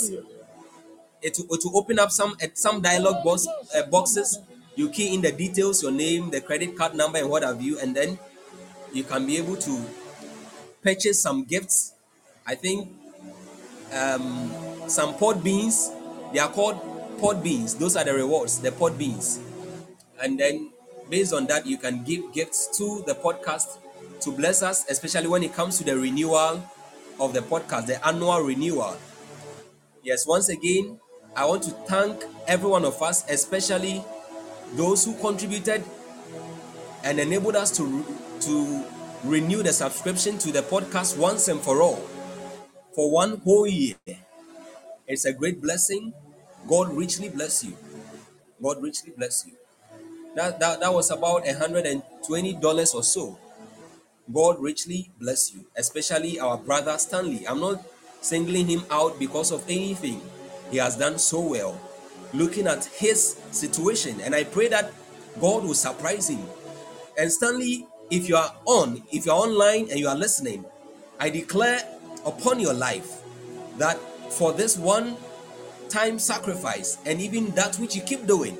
It will, it will open up some some dialog box uh, boxes. You key in the details, your name, the credit card number, and what have you, and then you can be able to purchase some gifts. I think um, some pod beans. They are called pod beans. Those are the rewards, the pod beans. And then based on that, you can give gifts to the podcast to bless us, especially when it comes to the renewal of the podcast, the annual renewal. Yes, once again, I want to thank every one of us, especially those who contributed and enabled us to to renew the subscription to the podcast once and for all for one whole year. It's a great blessing. God richly bless you. God richly bless you. That, that, that was about $120 or so. God richly bless you, especially our brother Stanley. I'm not singling him out because of anything. He has done so well. Looking at his situation, and I pray that God will surprise him. And Stanley, if you are on, if you're online and you are listening, I declare upon your life that for this one time sacrifice and even that which you keep doing,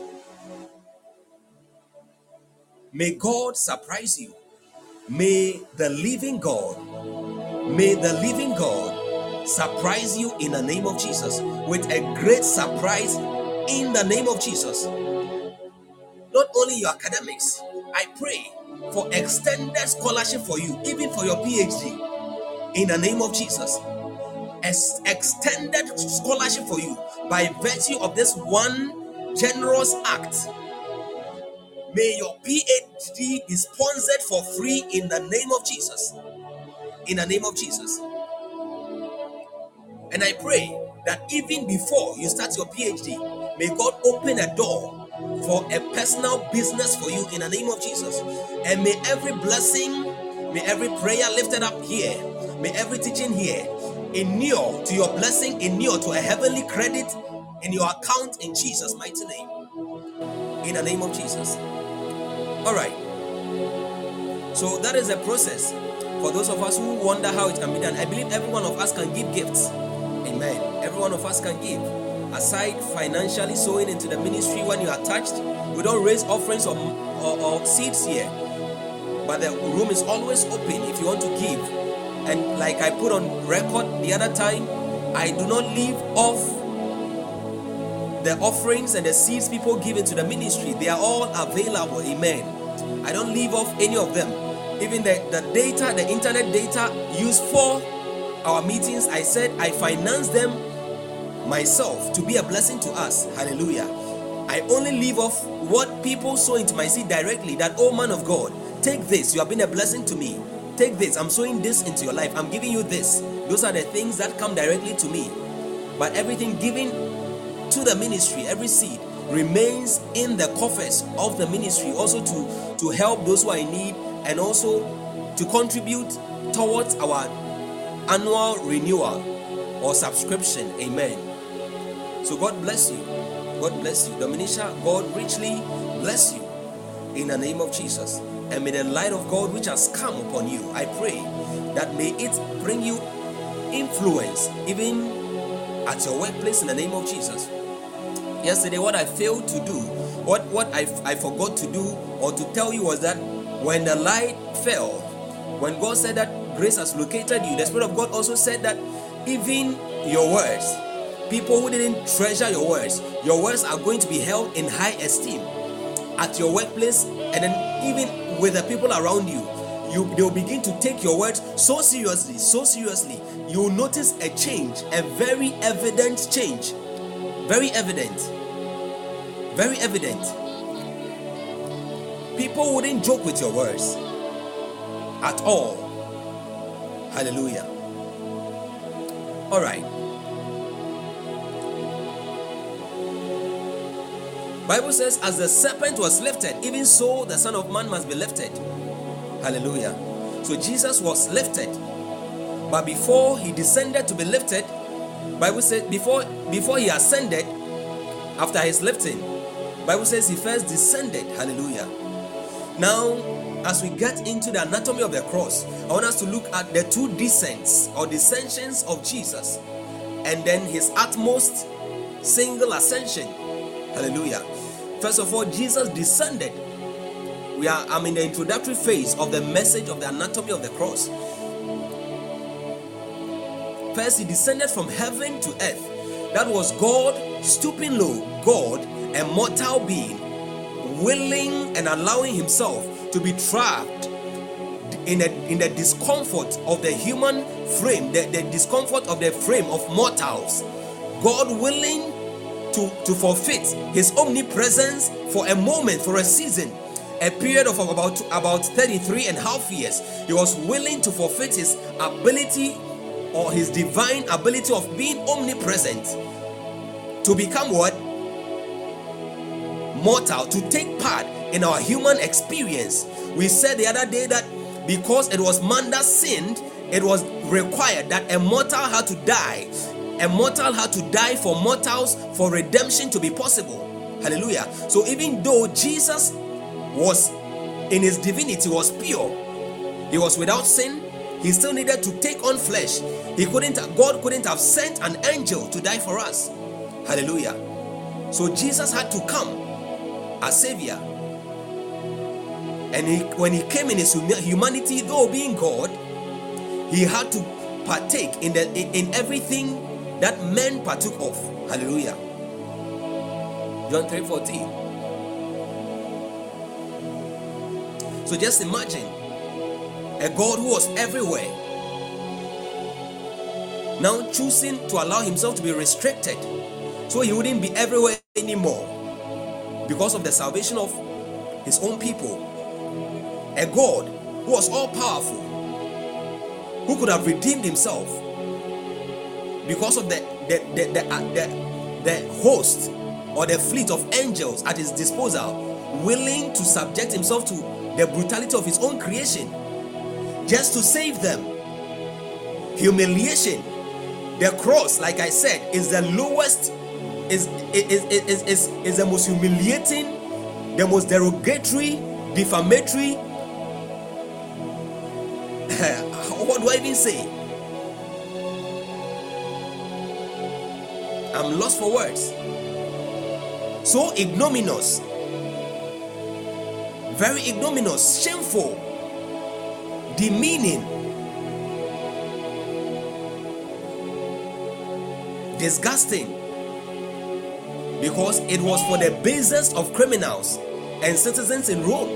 may God surprise you. May the living God, may the living God surprise you in the name of Jesus with a great surprise in the name of Jesus. Not only your academics, I pray for extended scholarship for you, even for your PhD, in the name of Jesus. As extended scholarship for you by virtue of this one generous act. May your PhD be sponsored for free in the name of Jesus. In the name of Jesus. And I pray that even before you start your PhD, may God open a door for a personal business for you in the name of Jesus. And may every blessing, may every prayer lifted up here, may every teaching here inure to your blessing, inure to a heavenly credit in your account in Jesus' mighty name. In the name of Jesus. All right. So that is a process for those of us who wonder how it can be done. I believe every one of us can give gifts. Amen. Every one of us can give aside financially sowing into the ministry when you are touched. We don't raise offerings or, or, or seeds here, but the room is always open if you want to give. And like I put on record the other time, I do not leave off the offerings and the seeds people give into the ministry. They are all available. Amen. I don't leave off any of them. Even the, the data, the internet data used for our meetings, I said I finance them myself to be a blessing to us. Hallelujah. I only leave off what people sow into my seed directly. That, oh man of God, take this. You have been a blessing to me. Take this. I'm sowing this into your life. I'm giving you this. Those are the things that come directly to me. But everything given to the ministry, every seed remains in the coffers of the ministry, also to, to help those who are in need and also to contribute towards our annual renewal or subscription. Amen. So God bless you. God bless you. Dominica, God richly bless you in the name of Jesus. And may the light of God which has come upon you, I pray that may it bring you influence even at your workplace in the name of Jesus. Yesterday, what I failed to do, what, what I, I forgot to do or to tell you was that when the light fell, when God said that grace has located you, the Spirit of God also said that even your words, people who didn't treasure your words, your words are going to be held in high esteem at your workplace and then even with the people around you. You they'll begin to take your words so seriously, so seriously. You'll notice a change, a very evident change. Very evident. Very evident. People wouldn't joke with your words at all. Hallelujah. All right. Bible says, as the serpent was lifted, even so the Son of Man must be lifted. Hallelujah. So Jesus was lifted, but before he descended to be lifted, Bible says before before he ascended, after his lifting, Bible says he first descended. Hallelujah. Now, as we get into the anatomy of the cross, I want us to look at the two descents or descensions of Jesus, and then his utmost single ascension. Hallelujah. First of all, Jesus descended. We are I'm in the introductory phase of the message of the anatomy of the cross. First, he descended from heaven to earth. That was God stooping low, God, a mortal being, willing and allowing himself to be trapped in, a, in the discomfort of the human frame, the, the discomfort of the frame of mortals. God willing to, to forfeit his omnipresence for a moment, for a season, a period of about, about 33 and a half years. He was willing to forfeit his ability or his divine ability of being omnipresent to become what? Mortal, to take part in our human experience. We said the other day that because it was man that sinned, it was required that a mortal had to die a mortal had to die for mortals for redemption to be possible. Hallelujah. So even though Jesus was in his divinity was pure, he was without sin, he still needed to take on flesh. He couldn't God couldn't have sent an angel to die for us. Hallelujah. So Jesus had to come as savior. And he, when he came in his humanity, though being God, he had to partake in the in, in everything that men partook of. Hallelujah. John 3:14. So just imagine a God who was everywhere now choosing to allow himself to be restricted so he wouldn't be everywhere anymore because of the salvation of his own people. A God who was all powerful, who could have redeemed himself because of the the the the, uh, the, the host or the fleet of angels at his disposal, willing to subject himself to the brutality of his own creation just to save them. Humiliation. The cross, like I said, is the lowest, is is, is, is, is, is the most humiliating, the most derogatory, defamatory. what do I even say? I'm lost for words. So ignominious, very ignominious, shameful, demeaning, disgusting, because it was for the basest of criminals and citizens in Rome.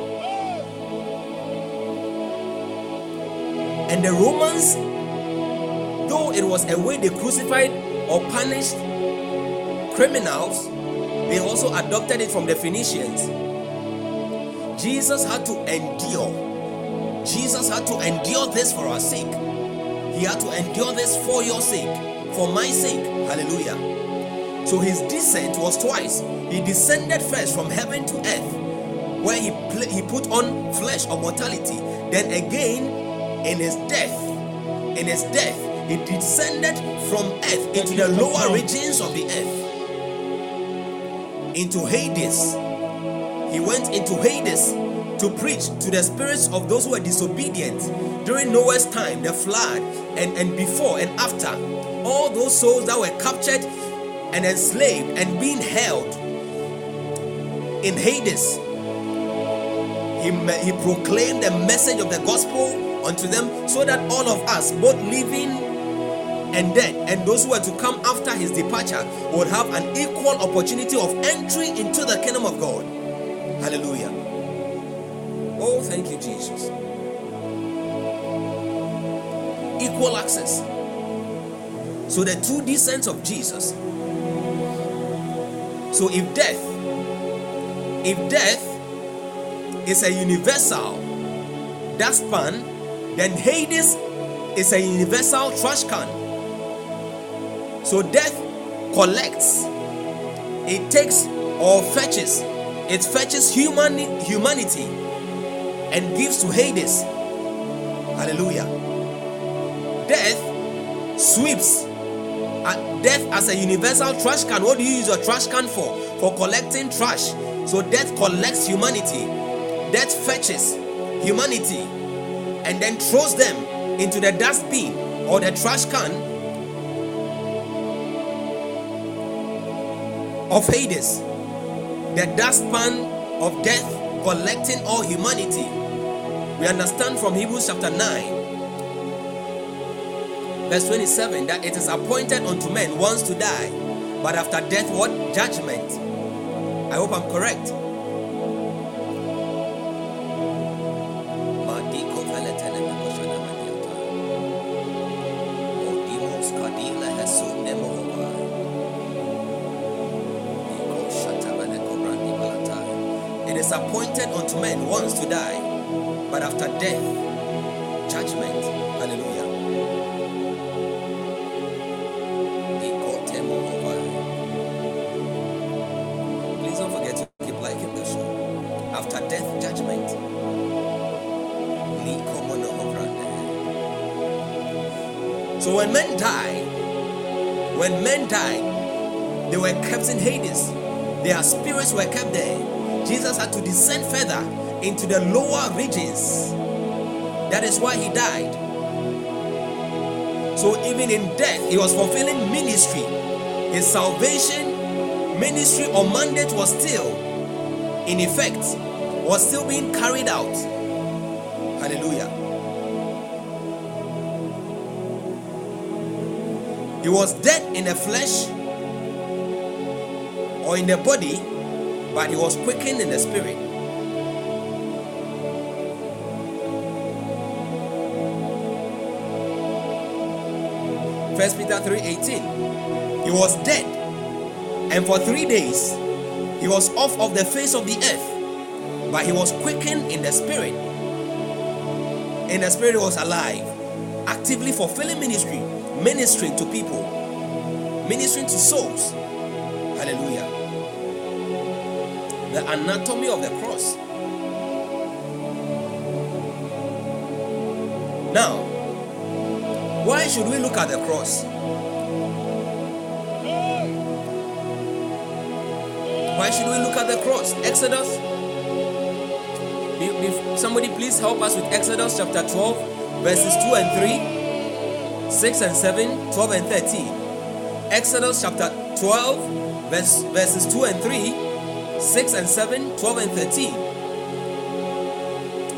And the Romans, though it was a way they crucified or punished criminals, they also adopted it from the Phoenicians. Jesus had to endure. Jesus had to endure this for our sake. He had to endure this for your sake, for my sake. Hallelujah. So his descent was twice. He descended first from heaven to earth, where he, pl- he put on flesh or mortality. Then again, in his death, in his death, he descended from earth into the lower regions of the earth into Hades. He went into Hades to preach to the spirits of those who were disobedient during Noah's time, the flood, and, and before and after. All those souls that were captured and enslaved and being held in Hades. He, he proclaimed the message of the gospel unto them so that all of us, both living and dead, and those who are to come after his departure would have an equal opportunity of entry into the kingdom of God. Hallelujah. Oh, thank you, Jesus. Equal access. So, the two descents of Jesus. So, if death, if death is a universal dustpan, then Hades is a universal trash can. So death collects, it takes or fetches, it fetches human humanity and gives to Hades. Hallelujah. Death sweeps. Death as a universal trash can. What do you use your trash can for? For collecting trash. So death collects humanity. Death fetches humanity and then throws them into the dustbin or the trash can of Hades, the dustpan of death collecting all humanity. We understand from Hebrews chapter 9, verse 27, that it is appointed unto men once to die, but after death, what? Judgment. I hope I'm correct. Appointed unto men once to die, but after death, judgment. Hallelujah. Please don't forget to keep liking the show. After death, judgment. So when men died, when men died, they were kept in Hades. Their spirits were kept there Jesus had to descend further into the lower regions. That is why he died. So even in death, he was fulfilling ministry. His salvation, ministry, or mandate was still in effect, was still being carried out. Hallelujah. He was dead in the flesh or in the body but he was quickened in the spirit. First Peter 3:18. He was dead, and for three days he was off of the face of the earth, but he was quickened in the spirit. In the spirit, was alive, actively fulfilling ministry, ministering to people, ministering to souls. Hallelujah the anatomy of the cross. Now, why should we look at the cross? Why should we look at the cross? Exodus. Somebody please help us with Exodus chapter 12, verses 2 and 3, 6 and 7, 12 and 13. Exodus chapter 12, verse, verses 2 and 3, 6 and 7, 12 and 13.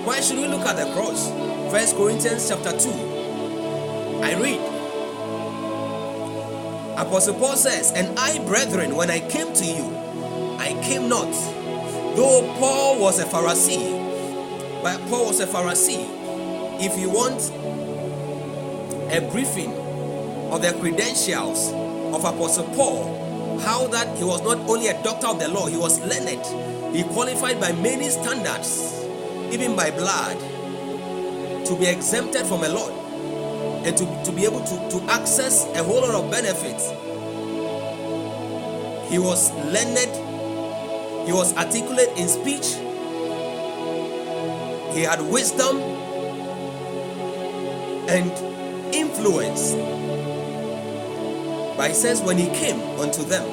Why should we look at the cross? First Corinthians chapter 2. I read. Apostle Paul says, And I, brethren, when I came to you, I came not. Though Paul was a Pharisee, but Paul was a Pharisee. If you want a briefing of the credentials of Apostle Paul, how that he was not only a doctor of the law, he was learned. He qualified by many standards, even by blood, to be exempted from a lot and to, to be able to, to access a whole lot of benefits. He was learned, he was articulate in speech, he had wisdom and influence but he says, when he came unto them,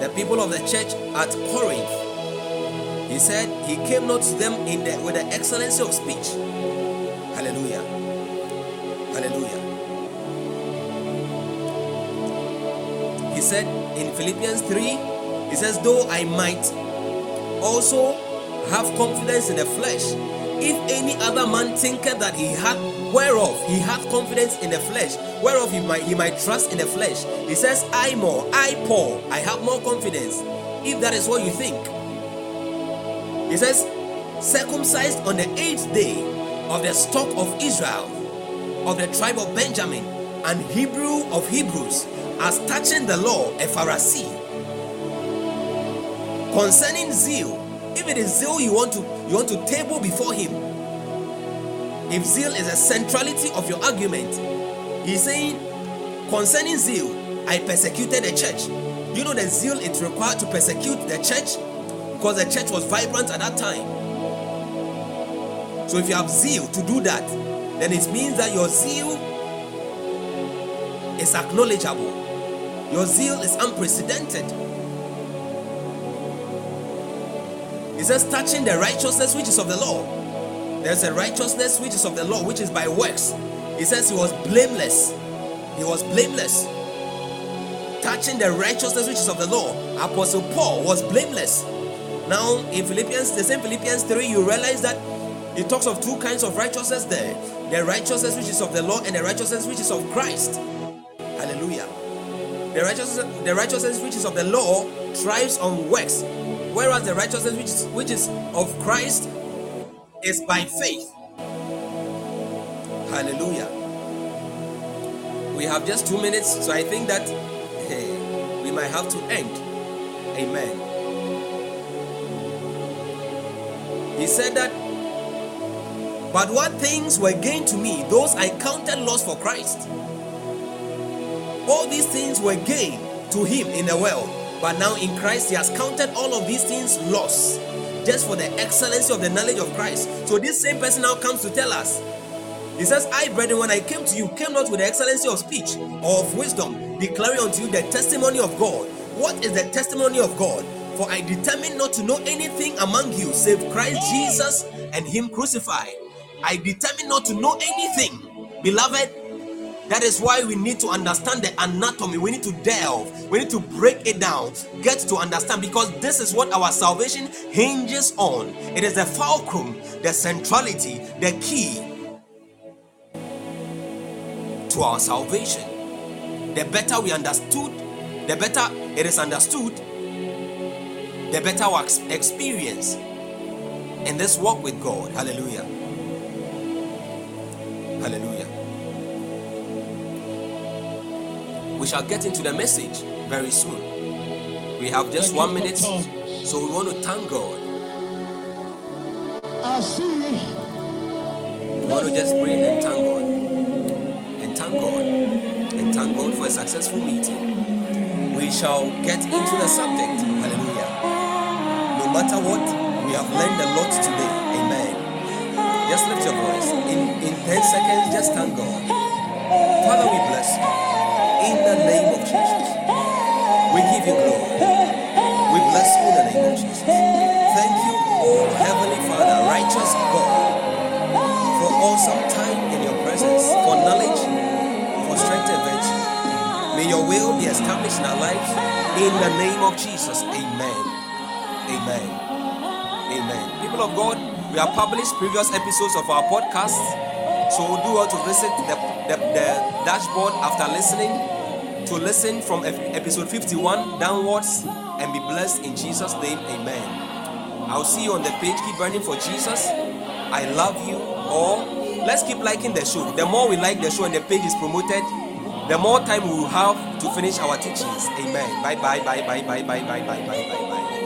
the people of the church at Corinth, he said he came not to them in the, with the excellency of speech. Hallelujah. Hallelujah. He said in Philippians 3, he says, Though I might also have confidence in the flesh, if any other man thinketh that he had whereof he hath confidence in the flesh, whereof he might he might trust in the flesh. He says, I more, I Paul, I have more confidence. If that is what you think. He says, circumcised on the eighth day of the stock of Israel, of the tribe of Benjamin, and Hebrew of Hebrews, as touching the law, a Pharisee. Concerning zeal, if it is zeal you want to you want to table before him, if zeal is a centrality of your argument, he's saying concerning zeal, I persecuted the church. You know the zeal it required to persecute the church because the church was vibrant at that time. So if you have zeal to do that, then it means that your zeal is acknowledgeable. Your zeal is unprecedented. He says, touching the righteousness which is of the law. There's a righteousness which is of the law, which is by works. He says he was blameless. He was blameless. Touching the righteousness which is of the law, Apostle Paul was blameless. Now, in Philippians, the same Philippians 3, you realize that he talks of two kinds of righteousness there the righteousness which is of the law and the righteousness which is of Christ. Hallelujah. The righteousness, the righteousness which is of the law thrives on works, whereas the righteousness which is, which is of Christ is by faith. Hallelujah. We have just two minutes, so I think that hey, we might have to end. Amen. He said that, but what things were gained to me, those I counted loss for Christ. All these things were gained to him in the world, but now in Christ he has counted all of these things loss just for the excellency of the knowledge of Christ. So this same person now comes to tell us. He says, I, brethren, when I came to you, came not with the excellency of speech or of wisdom, declaring unto you the testimony of God. What is the testimony of God? For I determined not to know anything among you save Christ Jesus and Him crucified. I determined not to know anything, beloved. That is why we need to understand the anatomy. We need to delve. We need to break it down, get to understand, because this is what our salvation hinges on. It is the fulcrum, the centrality, the key to our salvation. The better we understood, the better it is understood, the better our experience in this walk with God. Hallelujah. Hallelujah. We shall get into the message very soon. We have just one minute, so we want to thank God. We want to just pray and thank God. Thank God. And thank God for a successful meeting. We shall get into the subject. Hallelujah. No matter what, we have learned a lot today. Amen. Just lift your voice. In, in 10 seconds, just thank God. Father, we bless you. In the name of Jesus. We give you glory. We bless you in the name of Jesus. Thank you, oh Heavenly Father, righteous God, for awesome time in your presence, for knowledge, May your will be established in our lives. In the name of Jesus. Amen. Amen. Amen. People of God, we have published previous episodes of our podcast. So do well to visit the, the, the dashboard after listening to listen from episode 51 downwards and be blessed in Jesus' name. Amen. I'll see you on the page. Keep burning for Jesus. I love you. Or let's keep liking the show. The more we like the show and the page is promoted, the more time we will have to finish our teachings. Amen. Bye bye bye bye bye bye bye bye bye bye bye.